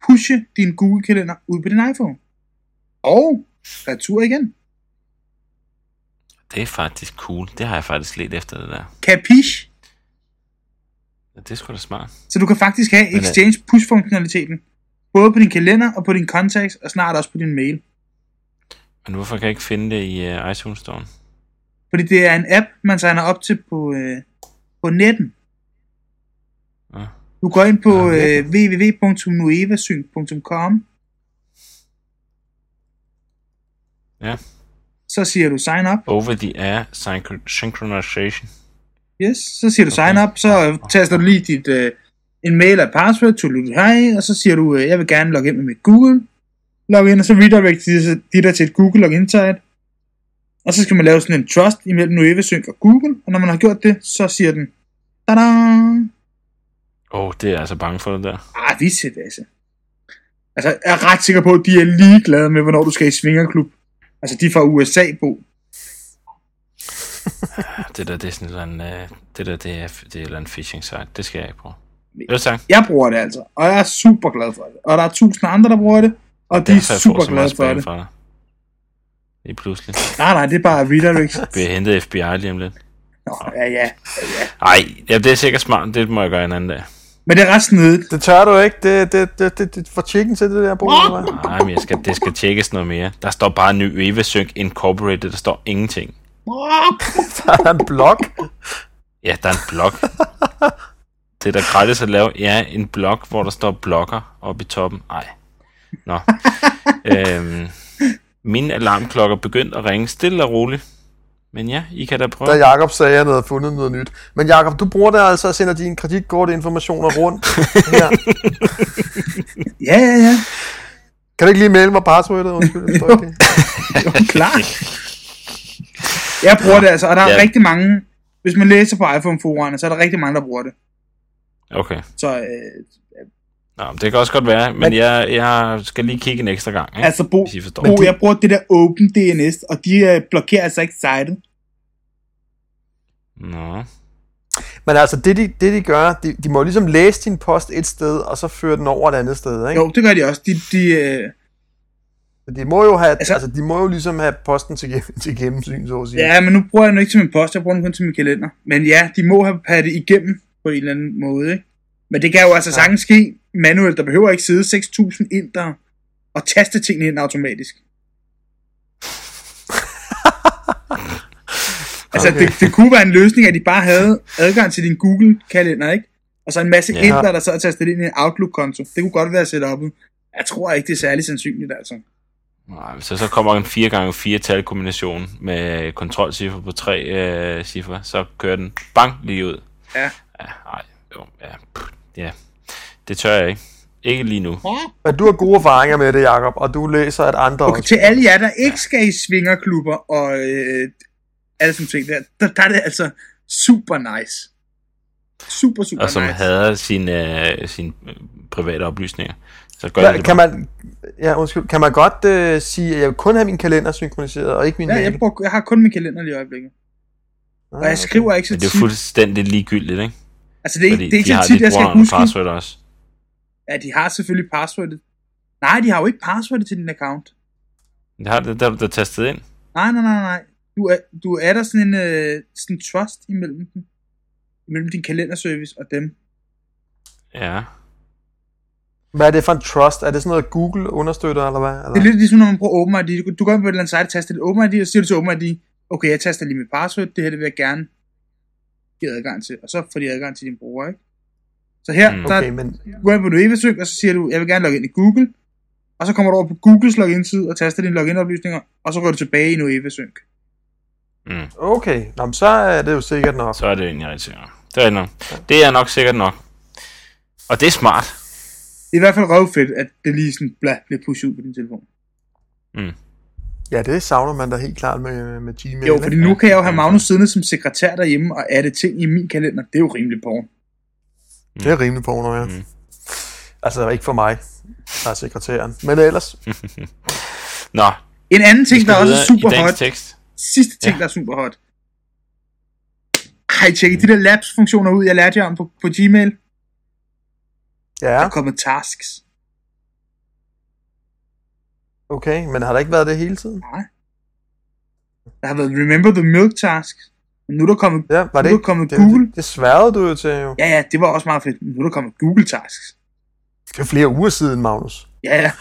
[SPEAKER 3] pushe din Google Kalender ud på din iPhone. Og retur igen.
[SPEAKER 1] Det er faktisk cool. Det har jeg faktisk let efter det der.
[SPEAKER 3] Capiche?
[SPEAKER 1] Ja, Det er sgu da smart.
[SPEAKER 3] Så du kan faktisk have
[SPEAKER 1] Men, øh,
[SPEAKER 3] Exchange push-funktionaliteten. Både på din kalender og på din contacts, og snart også på din mail.
[SPEAKER 1] Men hvorfor kan jeg ikke finde det i uh, iTunes Store?
[SPEAKER 3] Fordi det er en app, man signer op til på, øh, på netten.
[SPEAKER 1] Ja.
[SPEAKER 3] Du går ind på
[SPEAKER 2] Ja,
[SPEAKER 3] øh, www.nuevasync.com
[SPEAKER 1] Ja.
[SPEAKER 3] Så siger du sign up.
[SPEAKER 1] Over the air synchro- synchronization.
[SPEAKER 3] Yes, så siger du
[SPEAKER 1] Okay.
[SPEAKER 3] sign up, så øh, taster du lige dit, øh, en mail og password til hej, og så siger du, øh, jeg vil gerne logge ind med mit Google. Log ind, og så redirect de, de der til et Google login site. Og så skal man lave sådan en trust imellem Nuevasync og Google, og når man har gjort det, så siger den, tada!
[SPEAKER 1] Åh, oh, det er jeg altså bange for det der.
[SPEAKER 3] Ah, vi ser det altså. Altså, jeg er ret sikker på, at de er ligeglade med, hvornår du skal i svingerklub. Altså, de er fra USA, Bo.
[SPEAKER 1] Det der, det er sådan en, eller anden, øh, det der, det er, det er en eller anden phishing site. Det skal jeg ikke bruge. Ellers tak.
[SPEAKER 3] Jeg bruger det altså, og jeg er super glad for det. Og der er tusind andre, der bruger det, og de er super glade for det.
[SPEAKER 1] fra dig. Lige pludselig.
[SPEAKER 3] Nej, nej, det er bare redirects.
[SPEAKER 1] Bliver hentet FBI lige om lidt.
[SPEAKER 3] Nå, ja, ja, ja.
[SPEAKER 1] Ej, ja, det er sikkert smart. Det må jeg gøre en anden dag.
[SPEAKER 3] Men det er ret snedigt.
[SPEAKER 2] Det tør du ikke. Det, det, det, det, det får chicken til det der brug?
[SPEAKER 1] Nej, men jeg skal, det skal tjekkes noget mere. Der står bare ny Evasync Incorporated. Der står ingenting.
[SPEAKER 2] Der er en blog.
[SPEAKER 1] Ja, der er en blog. det er da gratis at lave. Ja, en blog, hvor der står blogger oppe i toppen. Ej. Nå. øhm, mine alarmklokker begyndte at ringe stille og roligt. Men ja, I kan da prøve.
[SPEAKER 2] Da Jakob sagde, at han havde fundet noget nyt. Men Jakob, du bruger det altså og sender dine kreditkortinformationer rundt. Her.
[SPEAKER 3] Ja, ja, ja.
[SPEAKER 2] Kan du ikke lige melde mig passwordet? Undskyld, ikke det.
[SPEAKER 3] Jo, klar. Jeg bruger det altså, og der er
[SPEAKER 1] Ja.
[SPEAKER 3] rigtig mange, hvis man læser på iPhone-forerne, så er der rigtig mange, der bruger det.
[SPEAKER 1] Okay.
[SPEAKER 3] Så øh,
[SPEAKER 1] Nå, men det kan også godt være, men,
[SPEAKER 2] Men-
[SPEAKER 1] jeg, jeg skal lige kigge en ekstra gang, ikke?
[SPEAKER 3] altså, Bo,
[SPEAKER 1] hvis I forstår.
[SPEAKER 3] Bo jeg bruger det der OpenDNS, og de øh, blokerer altså ikke sitet.
[SPEAKER 1] Nå.
[SPEAKER 2] Men altså, det de, det de gør, de, de må ligesom læse din post et sted, og så føre den over et andet sted, ikke?
[SPEAKER 3] Jo, det gør de også. De, de, øh,
[SPEAKER 2] De må jo have,
[SPEAKER 3] Altså-
[SPEAKER 2] altså, de må jo ligesom have posten til, gennem- til gennemsyn, så at sige.
[SPEAKER 3] ja, men nu bruger jeg den ikke til min post, jeg bruger den kun til min kalender. Men ja, de må have pattet igennem på en eller anden måde, ikke? Men det kan jo altså
[SPEAKER 2] Ja.
[SPEAKER 3] sagtens ske manuelt. Der behøver ikke sidde 6.000 indere og taste tingene ind automatisk. Altså,
[SPEAKER 2] Okay.
[SPEAKER 3] det, det kunne være en løsning, at de bare havde adgang til din Google-kalender, ikke? Og så en masse
[SPEAKER 1] Ja.
[SPEAKER 3] indere, der så er tastet ind i en Outlook-konto. Det kunne godt være set op. Jeg tror ikke, det er særlig sandsynligt, altså.
[SPEAKER 1] Nej, hvis der så kommer en 4x4 talkombination med kontrolcifre på tre øh, cifre, så kører den bang lige ud.
[SPEAKER 3] Ja.
[SPEAKER 1] Ja, nej, jo, ja, pff, ja. Det tør jeg ikke. Ikke lige nu.
[SPEAKER 2] Men du har gode erfaringer med det, Jakob, og du læser, at andre
[SPEAKER 3] Okay,
[SPEAKER 2] også.
[SPEAKER 3] til alle jer, der ikke skal i svingerklubber og øh, alle sådan ting der, der, der er det altså super nice. Super, super
[SPEAKER 1] Og som
[SPEAKER 3] nice.
[SPEAKER 1] hader sine, øh, sine øh, private oplysninger. Så gør
[SPEAKER 2] Hva,
[SPEAKER 1] det
[SPEAKER 2] kan
[SPEAKER 1] bare.
[SPEAKER 2] man, ja, undskyld, kan man godt øh, sige, at jeg vil kun have min kalender synkroniseret, og ikke min
[SPEAKER 3] Ja,
[SPEAKER 2] mail?
[SPEAKER 3] jeg, bruger, jeg har kun min kalender lige i øjeblikket.
[SPEAKER 2] Ah,
[SPEAKER 3] Og jeg skriver ikke så
[SPEAKER 1] Men det er fuldstændig ligegyldigt, ikke?
[SPEAKER 3] Altså, det er,
[SPEAKER 1] Fordi
[SPEAKER 3] det er ikke
[SPEAKER 1] de har
[SPEAKER 3] så tit,
[SPEAKER 1] dit
[SPEAKER 3] jeg skal
[SPEAKER 1] og
[SPEAKER 3] huske.
[SPEAKER 1] password også.
[SPEAKER 3] Ja, de har selvfølgelig passwordet. Nej, de har jo ikke passwordet til din account.
[SPEAKER 1] Det har det, der, der er tastet ind.
[SPEAKER 3] Nej, nej, nej, nej. Du er, du er der sådan en øh, sådan en trust imellem dem. Imellem din kalenderservice og dem.
[SPEAKER 1] Ja.
[SPEAKER 2] Hvad er det for en trust? Er det sådan noget, Google understøtter, eller hvad? Eller?
[SPEAKER 3] Det er lidt ligesom, når man bruger OpenID. Du, du går ind på et eller andet site, taster lidt OpenID, og siger du til OpenID, okay, jeg taster lige mit password, det her det vil jeg gerne give adgang til. Og så får de adgang til din bruger, ikke? Så her,
[SPEAKER 1] Mm.
[SPEAKER 3] mm. der
[SPEAKER 2] Okay, men
[SPEAKER 3] du går ind på Nuevasync, og så siger du, jeg vil gerne logge ind i Google. Og så kommer du over på Googles login-side og taster dine login-oplysninger, og så går du tilbage i Nuevasync.
[SPEAKER 1] Mm.
[SPEAKER 2] okay, Nå, men så er det jo sikkert nok.
[SPEAKER 1] Så er det egentlig rigtig sikkert. Det er nok. Det er nok sikkert nok. Og det er smart.
[SPEAKER 3] Det er i hvert fald røvfedt, at det lige sådan bla, bliver pushet ud på din telefon.
[SPEAKER 2] Ja, det savner man da helt klart med, med Gmail.
[SPEAKER 3] Jo, fordi nu kan jeg jo have Magnus siddende som sekretær derhjemme og adde ting i min kalender. Det er jo rimelig på.
[SPEAKER 2] Det er rimelig porno, ja.
[SPEAKER 1] Mm.
[SPEAKER 2] Mm. Altså, ikke for mig, der er sekretæren. Men ellers,
[SPEAKER 1] Nå,
[SPEAKER 3] En anden ting, der også er super hot.
[SPEAKER 1] tekst.
[SPEAKER 3] Sidste ting,
[SPEAKER 1] Ja.
[SPEAKER 3] der er super hot. Har I tjekket de der labs-funktioner ud, jeg lærte jer om på, på Gmail? Der
[SPEAKER 2] ja,
[SPEAKER 3] er kommet tasks.
[SPEAKER 2] Okay. Men har der ikke været det hele tiden?
[SPEAKER 3] Nej. Der har været Remember the Milk task. Men nu er der kommet,
[SPEAKER 2] Ja, var det
[SPEAKER 3] nu er der kommet
[SPEAKER 2] Det,
[SPEAKER 3] Google.
[SPEAKER 2] det, det sværede du jo til jo.
[SPEAKER 3] Ja, ja, det var også meget fedt. Nu er der kommet Google tasks.
[SPEAKER 2] Det er flere uger siden, Magnus.
[SPEAKER 3] Ja, ja.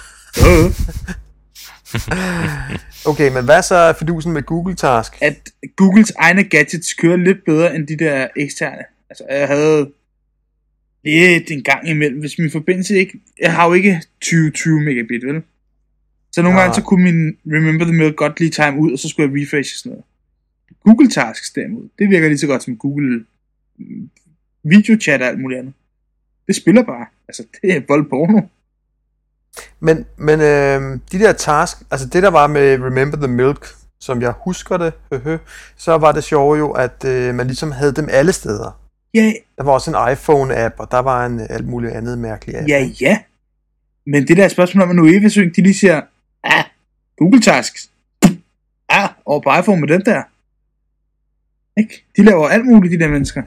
[SPEAKER 3] Øh.
[SPEAKER 2] Okay, men hvad så er fidusen med Google Task?
[SPEAKER 3] At Googles egne gadgets kører lidt bedre end de der eksterne. Altså, jeg havde lidt en gang imellem, hvis min forbindelse ikke... Jeg har jo ikke 20-20 megabit, vel? Så nogle
[SPEAKER 2] Nej.
[SPEAKER 3] gange, så kunne min Remember the Mail godt lige time ud, og så skulle jeg refresh sådan noget. Google Tasks derimod, det virker lige så godt som Google mm, videochat og alt muligt andet. Det spiller bare. Altså, det er vold porno.
[SPEAKER 2] Men, men øh, de der task, altså det der var med Remember the Milk, som jeg husker det, høhø, så var det sjove jo, at øh, man ligesom havde dem alle steder.
[SPEAKER 3] Ja,
[SPEAKER 2] Der var også en iPhone-app, og der var en alt muligt andet mærkeligt app.
[SPEAKER 3] ja, ja. Men det der spørgsmål om, at nu Evasync, de lige siger, Google Tasks. Ah, over på iPhone med den der. Ikke? De laver alt muligt, de der mennesker.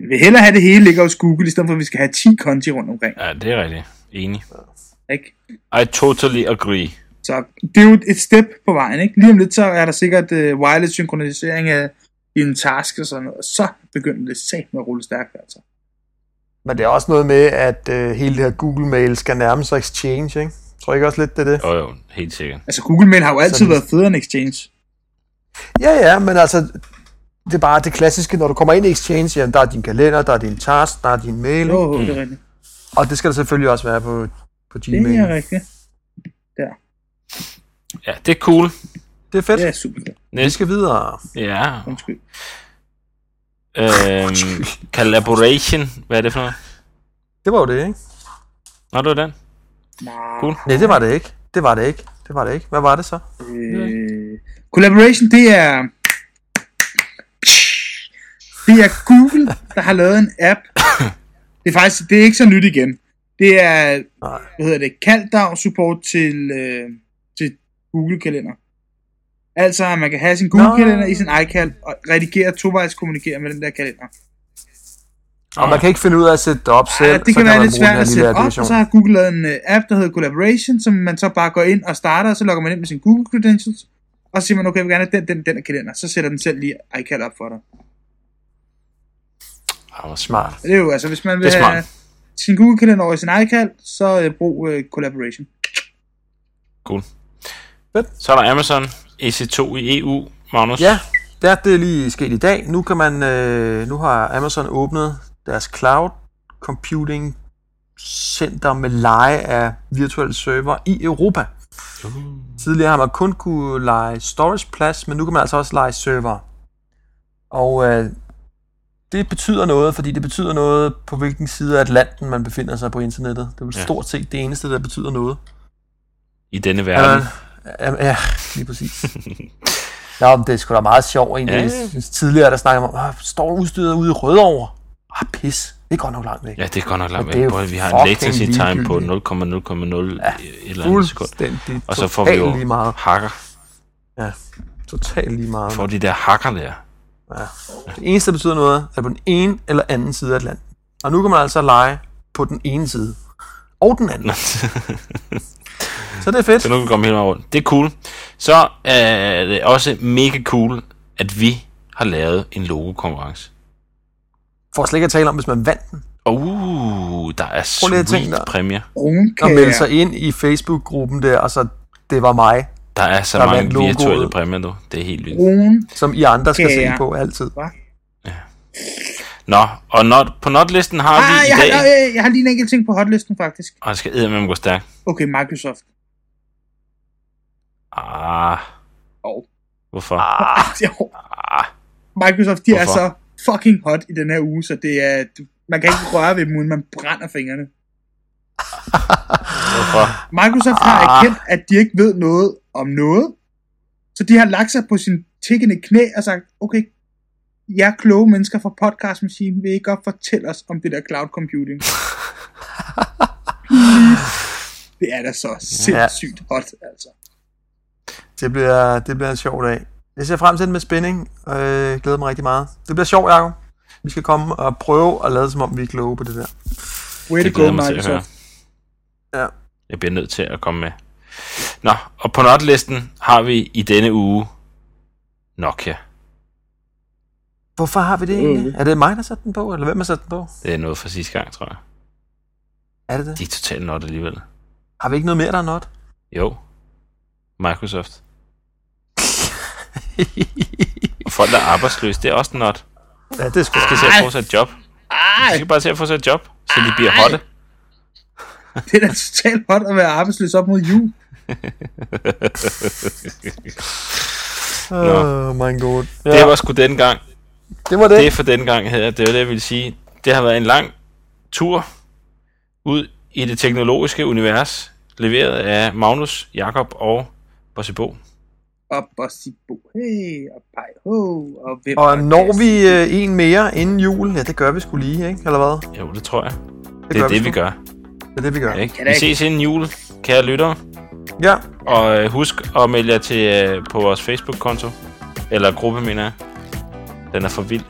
[SPEAKER 3] Vi vil hellere have det hele ligger hos Google, i stedet for at vi skal have 10 konti rundt omkring.
[SPEAKER 1] Ja, det er rigtigt. Enig.
[SPEAKER 3] Ikke?
[SPEAKER 1] I totally agree.
[SPEAKER 3] Så det er jo et step på vejen. Ikke? Lige om lidt, så er der sikkert uh, wireless synkronisering af en task og sådan noget. Og så begynder det sat med at rulle stærkt, altså.
[SPEAKER 2] Men det er også noget med, at øh, hele det her Google Mail skal nærme sig Exchange, ikke? Tror I ikke også lidt, det er det?
[SPEAKER 1] Jo, jo, helt sikkert.
[SPEAKER 3] Altså, Google Mail har jo altid
[SPEAKER 2] Sådan.
[SPEAKER 3] været federe end Exchange.
[SPEAKER 2] Ja, ja, men altså, det er bare det klassiske, når du kommer ind i Exchange, jamen, der er din kalender, der er din task, der er din mail,
[SPEAKER 3] Jo, jo, det er rigtigt.
[SPEAKER 2] og det skal der selvfølgelig også være på, på
[SPEAKER 3] Det
[SPEAKER 2] Gmail.
[SPEAKER 3] er rigtigt. Der.
[SPEAKER 1] Ja, det er cool.
[SPEAKER 2] Det er fedt.
[SPEAKER 3] Det er super fedt.
[SPEAKER 2] Vi
[SPEAKER 1] Næste.
[SPEAKER 2] skal videre.
[SPEAKER 1] Ja.
[SPEAKER 3] Undskyld.
[SPEAKER 1] Øhm, collaboration. Hvad er det for noget?
[SPEAKER 2] Det var jo det, ikke?
[SPEAKER 1] Nå, det var den.
[SPEAKER 3] Nej.
[SPEAKER 1] Cool.
[SPEAKER 2] Nej, det var det ikke. Det var det ikke. Det var det ikke. Hvad var det så?
[SPEAKER 3] Øh, collaboration, det er... Det er Google, der har lavet en app. Det er faktisk, det er ikke så nyt igen. Det er,
[SPEAKER 2] Nej.
[SPEAKER 3] hvad hedder det, CalDAO support til, øh, til Google Kalender. Altså, at man kan have sin Google. Kalender i sin iCal og redigere tovejs kommunikere med den der kalender.
[SPEAKER 2] Og man kan ikke finde ud af at sætte det op selv.
[SPEAKER 3] Ja, det
[SPEAKER 2] så
[SPEAKER 3] kan være
[SPEAKER 2] man
[SPEAKER 3] lidt svært at sætte op,
[SPEAKER 2] applikation.
[SPEAKER 3] og så har Google lavet en uh, app, der hedder Collaboration, som man så bare går ind og starter, og så logger man ind med sin Google Credentials, og så siger man, okay, jeg vil gerne have den, den, den her kalender, så sætter den selv lige iCal op for dig.
[SPEAKER 1] Ah, hvor smart.
[SPEAKER 3] Det er jo altså, hvis man vil have sin Google kalender over i sin iCal, så uh, brug uh, Collaboration.
[SPEAKER 1] Cool.
[SPEAKER 2] Fedt.
[SPEAKER 1] Så er der Amazon EC2 i EU, Magnus.
[SPEAKER 2] Ja, det er, det er lige sket i dag. Nu kan man, øh, nu har Amazon åbnet deres cloud computing center med leje af virtuelle server i Europa. Tidligere har man kun kunne lege storage plads, men nu kan man altså også lege server. Og øh, det betyder noget, fordi det betyder noget på hvilken side af Atlanten man befinder sig på internettet. Det er vel
[SPEAKER 1] Ja.
[SPEAKER 2] stort set det eneste, der betyder noget.
[SPEAKER 1] I denne verden.
[SPEAKER 2] Ja, ja, lige præcis. Ja, men det er sgu da meget sjovt egentlig.
[SPEAKER 1] Ja.
[SPEAKER 2] Tidligere der snakker man om, "Ah, står udstyret ude i Rødovre? Ah, pis. Det er godt nok langt væk.
[SPEAKER 1] Ja, det er godt nok langt
[SPEAKER 2] det
[SPEAKER 1] væk. Prøv, Vi har en latency time på
[SPEAKER 2] ligegyldigt.
[SPEAKER 1] 0,0,0 ja, eller andet sekund. Og så får vi jo
[SPEAKER 2] lige meget.
[SPEAKER 1] hacker.
[SPEAKER 2] Ja, totalt lige meget.
[SPEAKER 1] Får de der hacker der.
[SPEAKER 2] Ja. Det eneste, der betyder noget, er på den ene eller anden side af Atlanten. Og nu kan man altså lege på den ene side. Og den anden. Så det er fedt.
[SPEAKER 1] Så nu kan vi komme hele vejen rundt. Det er cool. Så er det også mega cool, at vi har lavet en logo-konkurrence.
[SPEAKER 2] For slet ikke at tale om, hvis man vandt den.
[SPEAKER 1] Uh, der er
[SPEAKER 2] at tænke
[SPEAKER 1] sweet
[SPEAKER 2] dig.
[SPEAKER 1] præmier.
[SPEAKER 2] Og melde sig ind i Facebook-gruppen der, og så det var mig,
[SPEAKER 1] Der er så
[SPEAKER 2] Der
[SPEAKER 1] mange virtuelle præmier nu. Det er helt vildt.
[SPEAKER 3] Brun.
[SPEAKER 2] som I andre skal se på altid.
[SPEAKER 1] Nå, og not, på notlisten har
[SPEAKER 3] Ah,
[SPEAKER 1] vi
[SPEAKER 3] jeg,
[SPEAKER 1] i
[SPEAKER 3] har,
[SPEAKER 1] dag...
[SPEAKER 3] jeg, jeg har lige en enkelt ting på hotlisten, faktisk.
[SPEAKER 1] Og jeg skal eddermame gå stærkt.
[SPEAKER 3] Okay, Microsoft.
[SPEAKER 1] Ah,
[SPEAKER 3] Oh.
[SPEAKER 1] hvorfor?
[SPEAKER 2] Ah,
[SPEAKER 1] Ah,
[SPEAKER 3] Microsoft, de er
[SPEAKER 1] Hvorfor?
[SPEAKER 3] så fucking hot i den her uge, så det er, man kan ikke røre ved dem, uden man brænder fingrene.
[SPEAKER 1] hvorfor?
[SPEAKER 3] Microsoft har
[SPEAKER 2] Ah.
[SPEAKER 3] erkendt, at de ikke ved noget om noget, så de har lagt sig på sin tikkende knæ og sagt, okay, jer kloge mennesker fra Podcast Machine vil I godt fortælle os om det der cloud computing. det er da så sindssygt hot, altså.
[SPEAKER 2] det, bliver, det bliver en sjov dag. Jeg ser frem til den med spænding, og øh, glæder mig rigtig meget. Det bliver sjovt, Jacob. Vi skal komme og prøve at lade som om, vi er kloge på det der.
[SPEAKER 3] Way
[SPEAKER 1] Det
[SPEAKER 3] to go,
[SPEAKER 1] glæder mig til at høre.
[SPEAKER 3] Microsoft.
[SPEAKER 2] Ja.
[SPEAKER 1] Jeg bliver nødt til at komme med. Nå, og på notlisten har vi i denne uge Nokia.
[SPEAKER 2] Hvorfor har vi det egentlig? Er det mig, der satte den på, eller hvem har sat den på?
[SPEAKER 1] Det er noget fra sidste gang, tror jeg.
[SPEAKER 2] Er det det?
[SPEAKER 1] De er totalt not alligevel.
[SPEAKER 2] Har vi ikke noget mere, der er not?
[SPEAKER 1] Jo. Microsoft. Og folk, der er arbejdsløse, det er også not.
[SPEAKER 2] ja, det sgu
[SPEAKER 1] De skal se at få sig et job. De
[SPEAKER 3] Ej,
[SPEAKER 1] skal bare se at få sig et job, så de bliver
[SPEAKER 3] Ej.
[SPEAKER 1] hotte.
[SPEAKER 3] det er da totalt hot at være arbejdsløs op mod jul.
[SPEAKER 2] Oh my god. Ja,
[SPEAKER 1] Det var sgu den gang.
[SPEAKER 2] det var det.
[SPEAKER 1] Det er for den gang her. Det var det, jeg ville sige. Det har været en lang tur ud i det teknologiske univers, leveret af Magnus, Jakob og Bosse Bo.
[SPEAKER 3] Og Bossibo, hey, og Pej, ho, og hvem
[SPEAKER 2] Og når vi øh, en mere inden jul, ja, det gør vi skulle lige, ikke? Eller hvad?
[SPEAKER 1] Jo, det tror jeg.
[SPEAKER 2] Det
[SPEAKER 1] Det er
[SPEAKER 2] gør
[SPEAKER 1] det,
[SPEAKER 2] vi
[SPEAKER 1] vi gør.
[SPEAKER 2] Det er det, vi gør.
[SPEAKER 1] Ikke? Vi ses inden jul, kære lyttere.
[SPEAKER 2] Ja,
[SPEAKER 1] Og øh, husk at melde jer til øh, på vores Facebook-konto. Eller gruppe, mener jeg. Den er for vild.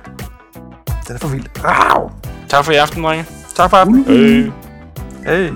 [SPEAKER 2] Den er for vild. Au!
[SPEAKER 1] Tak for i aften, drenge.
[SPEAKER 2] Tak for aftenen.
[SPEAKER 1] Hey.
[SPEAKER 2] Hey.